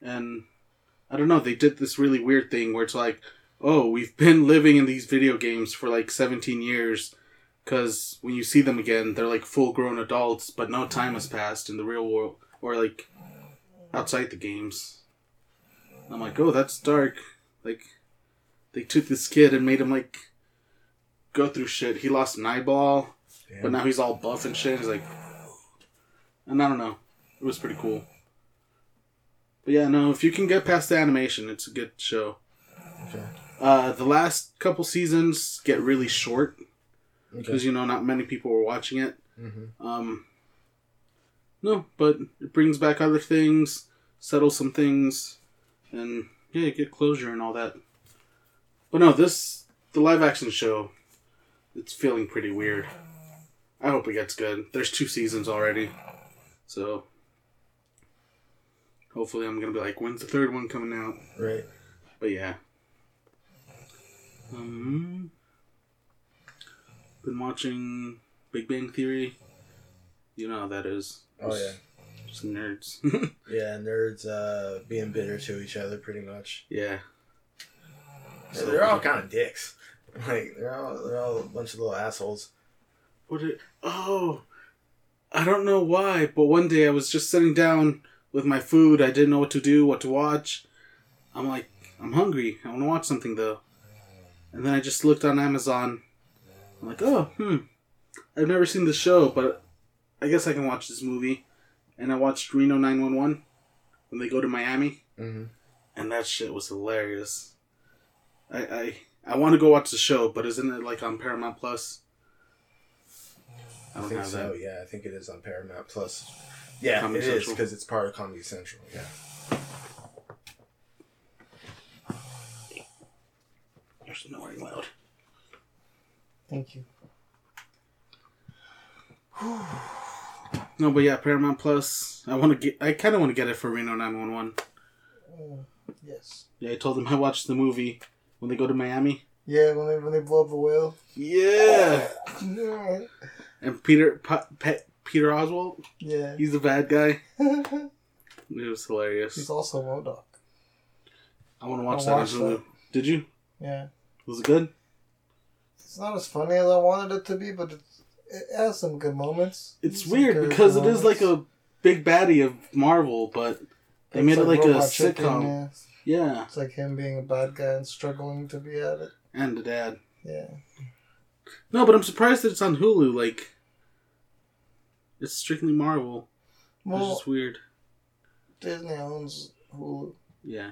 And I don't know, they did this really weird thing where it's like, oh, we've been living in these video games for like 17 years. Because when you see them again, they're like full grown adults, but no time has passed in the real world or like outside the games. I'm like, oh, that's dark. Like, they took this kid and made him like go through shit. He lost an eyeball, but now he's all buff and shit. He's like, and I don't know. It was pretty cool. But yeah, no, if you can get past the animation, it's a good show. Okay. Uh, the last couple seasons get really short Okay. because you know not many people were watching it. Mm-hmm. Um, No, but it brings back other things, settles some things, and yeah, get closure and all that. But no, this the live action show. It's feeling pretty weird. I hope it gets good. There's two seasons already, so hopefully I'm gonna be like, when's the third one coming out? Right. But yeah. Um, been watching Big Bang Theory. You know how that is. Oh yeah. Just nerds. Yeah, nerds uh, being bitter to each other, pretty much. yeah. Yeah, they're all kind of dicks. Like they're all they're all a bunch of little assholes. What did? Oh, I don't know why, but one day I was just sitting down with my food. I didn't know what to do, what to watch. I'm like, I'm hungry. I want to watch something though. And then I just looked on Amazon. I'm like, oh, hmm. I've never seen the show, but I guess I can watch this movie. And I watched Reno 911 when they go to Miami, Mm-hmm. and that shit was hilarious. I I, I want to go watch the show, but isn't it like on Paramount Plus? I I don't think have so. that. Yeah, I think it is on Paramount Plus. Yeah, Comedy it is Central. because it's part of Comedy Central. Yeah. You're snoring loud. Thank you. No, but yeah, Paramount Plus. I want to get. I kind of want to get it for Reno 911. Mm, yes. Yeah, I told them I watched the movie when they go to Miami. Yeah, when they when they blow up the whale. Yeah. Yeah. And Peter Pa- Pe- Peter Oswalt, Yeah. he's the bad guy. It was hilarious. He's also a MODOK. I want to watch that on watched Hulu. that. Did you? Yeah. Was it good? It's not as funny as I wanted it to be, but it's, it has some good moments. It's Some weird because it is like a big baddie of Marvel, but they It's made it like a sitcom. yeah. Yeah, It's like him being a bad guy and struggling to be at it. and the dad. Yeah. No, but I'm surprised that it's on Hulu. Like, it's strictly Marvel. It's Well, just weird. Disney owns Hulu, Yeah,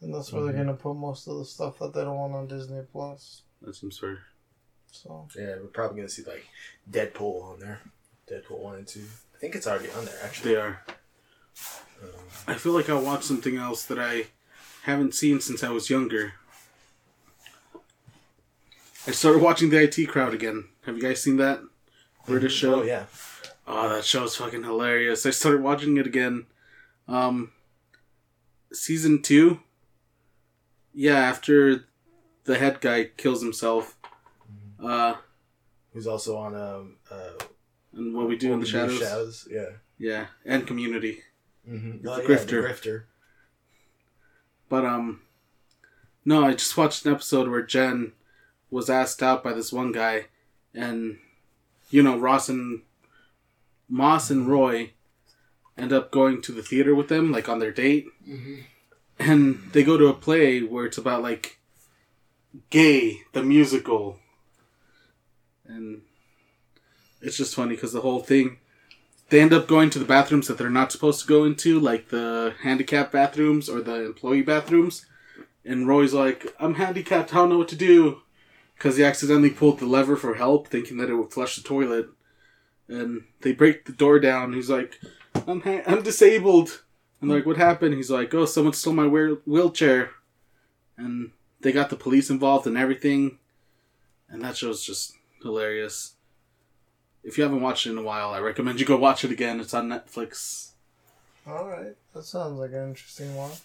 and that's where they're mm-hmm. gonna put most of the stuff that they don't want on Disney Plus. that seems fair. So Yeah, we're probably gonna see like Deadpool on there. Deadpool one and two. I think it's already on there actually. They are. I feel like I'll watch something else that I haven't seen since I was younger. I started watching the IT Crowd again. Have you guys seen that British show? Oh yeah. Oh, that show's fucking hilarious. I started watching it again. Um, season two. Yeah, after the head guy kills himself. Uh, Who's also on um uh and what we do in the Do shadows. Yeah. Yeah, and Community. Mm-hmm. The Grifter. Grifter. But um, no, I just watched an episode where Jen was asked out by this one guy, and you know Ross and Moss and Roy end up going to the theater with them, like on their date, and they go to a play where it's about like gay the musical, and it's just funny because the whole thing. They end up going to the bathrooms that they're not supposed to go into, like the handicap bathrooms or the employee bathrooms. And Roy's like, I'm handicapped, I don't know what to do. Because he accidentally pulled the lever for help, thinking that it would flush the toilet. And they break the door down. He's like, I'm, ha- I'm disabled. And they're like, what happened? He's like, oh, someone stole my wheel- wheelchair. And they got the police involved and everything. And that show's just hilarious. If you haven't watched it in a while, I recommend you go watch it again. It's on Netflix. all right, that sounds like an interesting watch.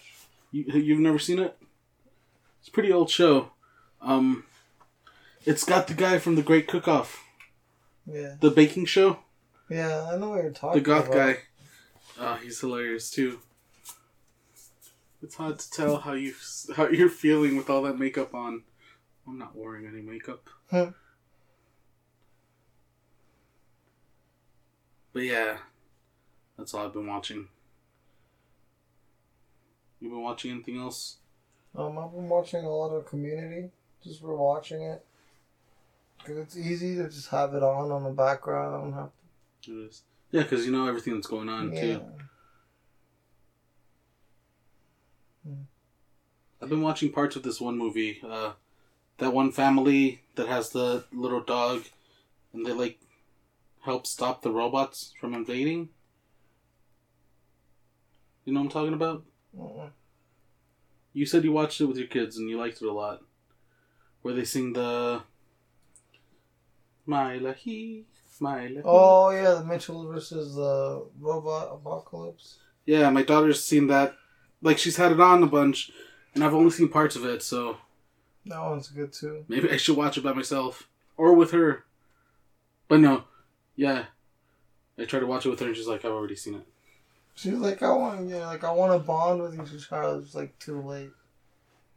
You, you've never seen it? It's a pretty old show. Um, it's got the guy from The Great Cook Off, Yeah, the baking show. yeah, I know what you're talking about. The goth about. guy. Uh, he's hilarious too. It's hard to tell how you how you're feeling with all that makeup on. I'm not wearing any makeup. Huh. But yeah, that's all I've been watching. You been watching anything else? Um, I've been watching a lot of Community, just rewatching it. Cause it's easy to just have it on on the background. I don't have to. It is. Yeah, because you know everything that's going on Yeah. too. I've been watching parts of this one movie. Uh, that one family that has the little dog, and they like help stop the robots from invading. You know what I'm talking about? Mm-mm. You said you watched it with your kids and you liked it a lot. Where they sing the My Lahi, My Lahi. Oh yeah, the Mitchell versus the robot apocalypse. Yeah, my daughter's seen that. Like, she's had it on a bunch, and I've only seen parts of it, so That one's good too. maybe I should watch it by myself. Or with her. But no. Yeah. I tried to watch it with her, and she's like, I've already seen it. She's like, I want, yeah, like I want to bond with you, child. It's like too late.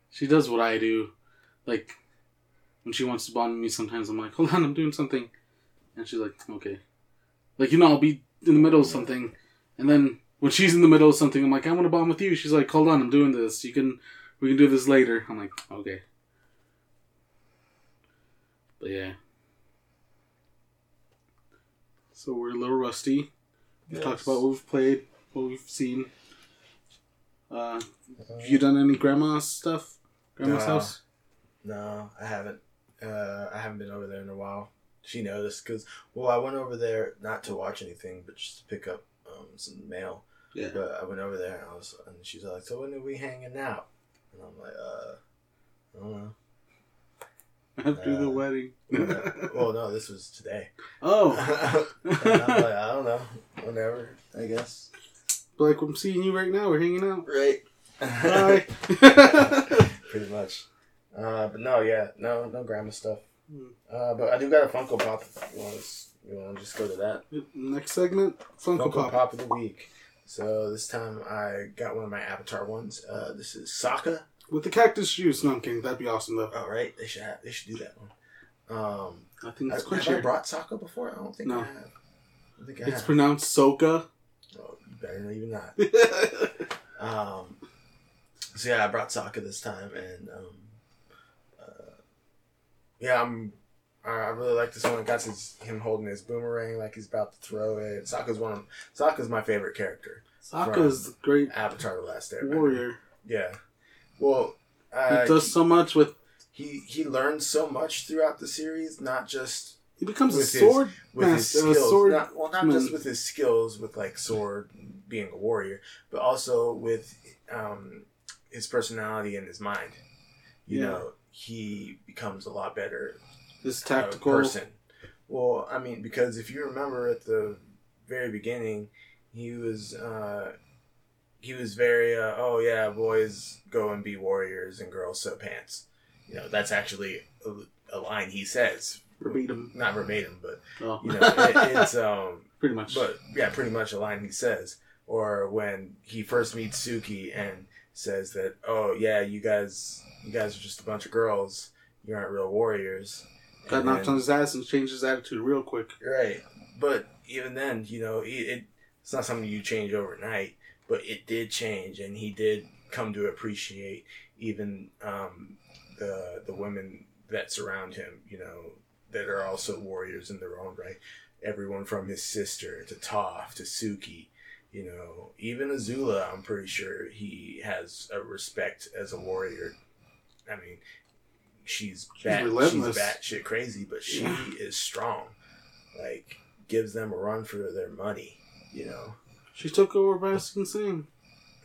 She does what I do. Like, when she wants to bond with me, sometimes I'm like, hold on, I'm doing something. And she's like, okay. Like, you know, I'll be in the middle of something. And then when she's in the middle of something, I'm like, I want to bond with you. She's like, hold on, I'm doing this. You can, we can do this later. I'm like, okay. But yeah. So we're a little rusty. We've talked about what we've played, what we've seen. Uh, have you done any grandma stuff? Grandma's No. house? No, I haven't. Uh, I haven't been over there in a while. She noticed because well, I went over there not to watch anything, but just to pick up um, some mail. Yeah. But I went over there and I was, and she's like, "So when are we hanging out?" And I'm like, "Uh, I don't know." After the Uh, wedding. well, no, this was today. oh. Like, I don't know, whatever. I guess. like, I'm seeing you right now. We're hanging out. Right. Bye. Pretty much. Uh, but no, yeah, no, no grandma stuff. Hmm. Uh, but I do got a Funko Pop. You want to, you want to just go to that? Next segment Funko, Funko Pop. Pop. of the week. So this time I got one of my Avatar ones. Uh, this is Sokka. With the cactus juice. No, I'm kidding. That'd be awesome, though. All right, they should have, they should do that one. Um, I think I, it's have I brought Sokka before? I don't think No. I have. I think I It's have. pronounced Soka. oh, you better not even not. Um, so yeah, I brought Sokka this time, and um, uh, yeah, I'm. I I really like this one. It got his him holding his boomerang like he's about to throw it. Sokka's one. Of, Sokka's my favorite character. Sokka's great Avatar: The Last Airbender. warrior. Yeah. Well, He uh, does so much with. he he learns so much throughout the series, not just He becomes a with his- sword with his skills. sword. not, well, not just with his skills, with like sword, being a warrior, but also with um, his personality and his mind. You Yeah. know, he becomes a lot better His uh, tactical. person. Well, I mean, because if you remember at the very beginning, he was uh, he was very uh, oh yeah, boys go and be warriors and girls sew pants. You know, that's actually a, a line he says, Verbatim. not verbatim, but Oh. you know, it, it's um, Pretty much. but yeah, pretty much a line he says. Or when he first meets Suki and says that, oh yeah, you guys, you guys are just a bunch of girls. You aren't real warriors. Got And knocked on his ass and changed his attitude real quick. Right. But even then, you know, it, it it's not something you change overnight, but it did change, and he did come to appreciate even um, the the women that surround him. You know, that are also warriors in their own right. Everyone from his sister to Toph to Suki. You know, even Azula, I'm pretty sure he has a respect as a warrior. I mean, she's She's bat, she's relentless. batshit crazy, but she Yeah. is strong. Like gives them a run for their money, you know, She took over Ba Sing Se.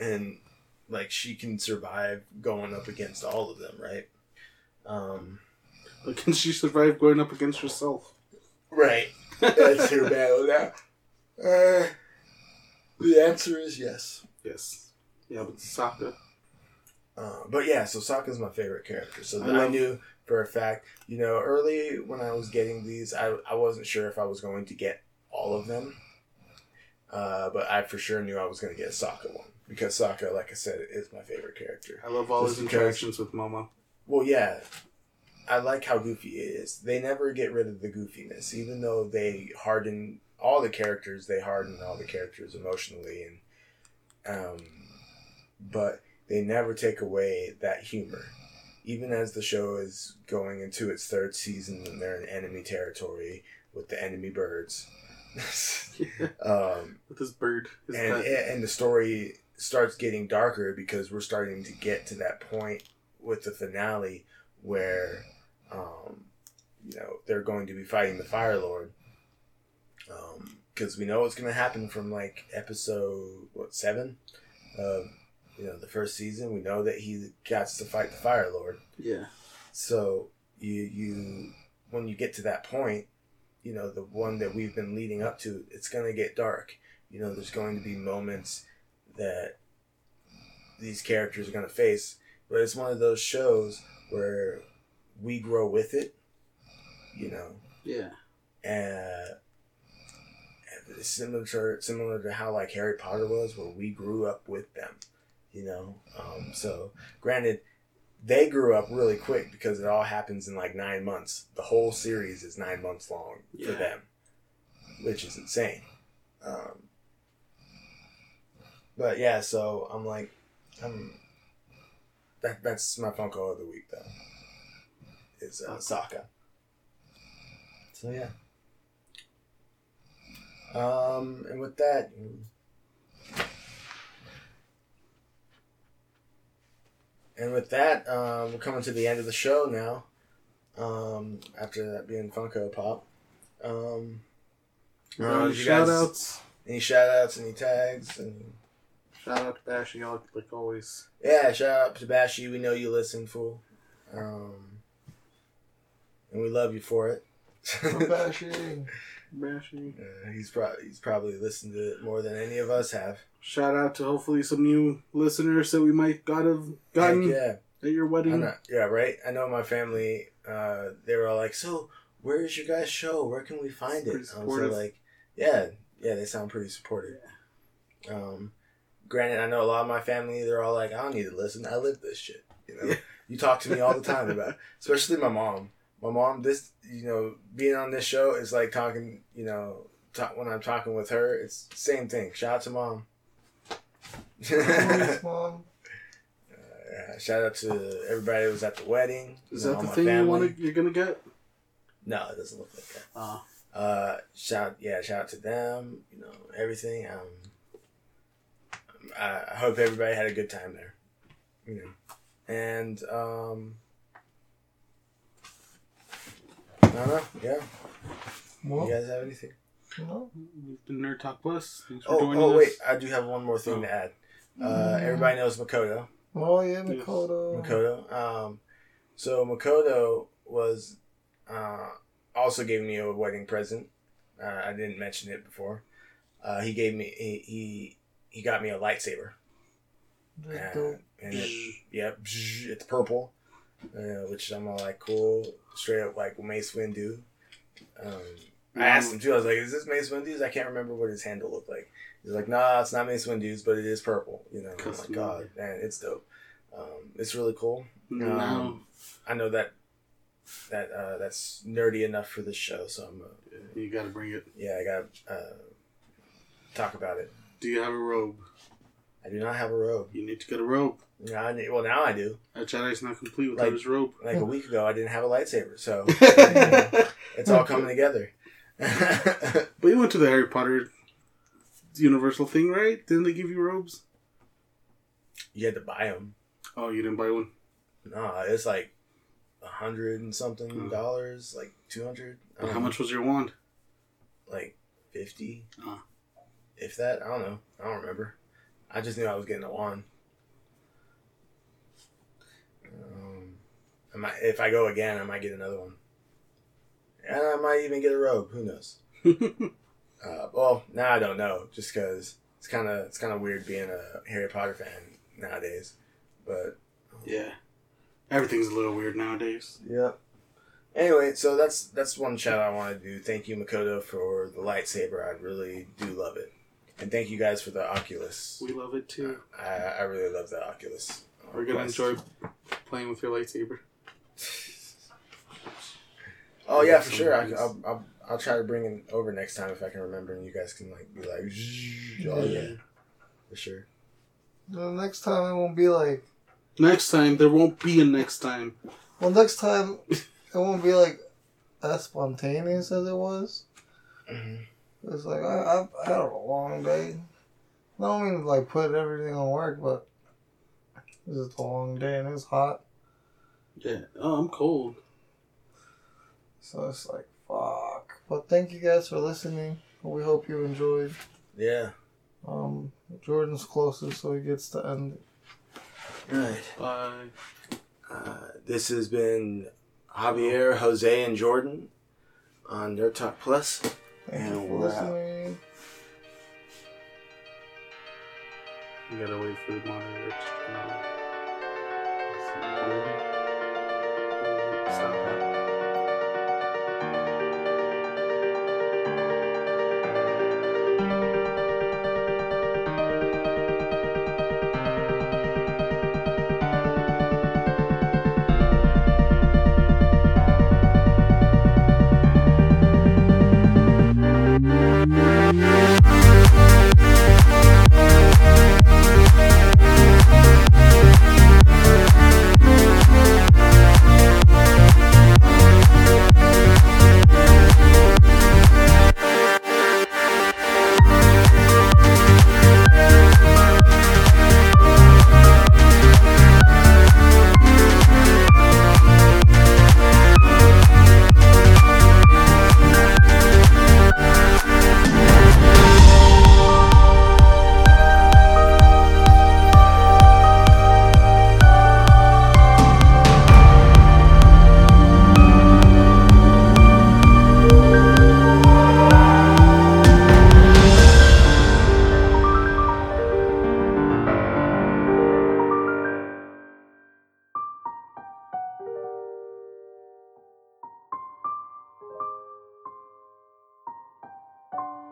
and like she can survive going up against all of them, right? Um, But can she survive going up against herself? right. That's her battle now. Uh, the answer is yes. Yes. Yeah, but Sokka. Uh, but yeah, so Sokka's my favorite character. So I then I, love- knew for a fact, you know, early when I was getting these, I, I wasn't sure if I was going to get all of them. Uh, but I for sure knew I was going to get a Sokka one. Because Sokka, like I said, is my favorite character. I love all Just his because- interactions with Momo. Well, yeah. I like how goofy it is. They never get rid of the goofiness, even though they harden all the characters. They harden all the characters emotionally, and um, but they never take away that humor. Even as the show is going into its third season, and they're in enemy territory with the enemy birds, um, With his bird. His and and the story starts getting darker because we're starting to get to that point with the finale where um, you know they're going to be fighting the Fire Lord because we know what's going to happen from like episode what seven of you know the first season. We know that he gets to fight the Fire Lord. Yeah. So you you when you get to that point, you know the one that we've been leading up to, it's gonna get dark. You know, there's going to be moments that these characters are gonna face, but it's one of those shows where we grow with it. You know, Yeah. and it's similar to similar to how like Harry Potter was, where we grew up with them, you know. Um, so, granted, they grew up really quick because it all happens in like nine months. The whole series is nine months long for them, which is insane. Um, but yeah, so I'm like, I'm that that's my Funko of the week though. Is uh, Sokka. So yeah. Um, and with that, and with that, um, we're coming to the end of the show now. Um, after that being Funko Pop. Um, uh, did you shout guys- outs. Any shout outs, any tags? Any... Shout out to Bashy, like, like always. Yeah, shout out to Bashi. We know you listen, fool. Um, and we love you for it. Bashing. Bashy. Uh, he's probably he's probably listened to it more than any of us have. Shout out to hopefully some new listeners that we might got have Heck gotten yeah, at your wedding. know, yeah, right. I know my family. Uh, they were all like, "So, where's your guys' show? Where can we find it?" I was like, "Yeah, yeah." They sound pretty supportive. Um, granted, I know a lot of my family. They're all like, "I don't need to listen. I live this shit." You know, Yeah. you talk to me all the time about, it. especially my mom. My mom, this you know, being on this show is like talking. You know, talk, when I'm talking with her, it's same thing. Shout out to mom. Thanks, Mom. Uh, shout out to everybody that was at the wedding. Is you know, that the my thing you family. want to? You're gonna get? No, it doesn't look like that. Uh, Uh, shout yeah, shout out to them. You know everything. Um, I, I hope everybody had a good time there. You know, and um, I don't know. Yeah, Well, you guys have anything? no. we've Nerd Talk Plus. Thanks for Oh, joining oh us. wait, I do have one more thing to add. Uh, Mm. everybody knows Makoto. Oh yeah, Makoto. Makoto. Um, so Makoto was uh, also gave me a wedding present. Uh, I didn't mention it before. Uh, he gave me he, he he got me a lightsaber. That's Uh, and it, yep, it's purple, uh, which I'm all like cool, straight up like Mace Windu. Um, I asked him too. I was like, "Is this Mace Windu's?" I can't remember what his handle looked like. He's like, "Nah, it's not Mace Windu's, but it is purple." You know, I'm like, "God, man, it's dope. Um, it's really cool." Now, Um, I know that that uh, that's nerdy enough for this show, so I'm uh, you got to bring it. yeah, I gotta uh, talk about it. Do you have a robe? I do not have a robe. You need to get a robe. Now I need, well, now I do. A Jedi's not complete without Like- his robe. Like a week ago, I didn't have a lightsaber, so but it's all coming together. but you went to the Harry Potter Universal thing, right? Didn't they give you robes? you had to buy them. Oh, you didn't buy one. No, it's like a hundred and something Hmm. dollars, like two hundred. But how much was your wand? Like fifty, Ah. if that. I don't know. I don't remember. I just knew I was getting a wand. Um, I might, if I go again, I might get another one, and I might even get a robe. Who knows? Uh, well, now I don't know, just because it's kind of it's kind of weird being a Harry Potter fan nowadays. But yeah. Everything's a little weird nowadays. Yep. Anyway, so that's that's one shout I want to do. Thank you, Makoto, for the lightsaber. I really do love it, and thank you guys for the Oculus. We love it too. I, I really love the Oculus. We're gonna Quest. enjoy playing with your lightsaber. Oh yeah, for sure. I, will I'll I'll try to bring it over next time if I can remember, and you guys can like be like, oh yeah, for sure. The next time it won't be like. Next time, there won't be a next time. Well, next time it won't be like as spontaneous as it was. hmm It's like I, I've had a long day. I don't mean to like put everything on work, but it's just a long day and it's hot, Yeah. Oh, I'm cold. so it's like fuck. But thank you guys for listening. We hope you enjoyed. Yeah, Um, Jordan's closest, so he gets to end. it. Right. Bye. Uh, this has been Javier, Jose, and Jordan on Nerd Talk Plus. Thank And you for we're out. You gotta wait for the monitor to turn on.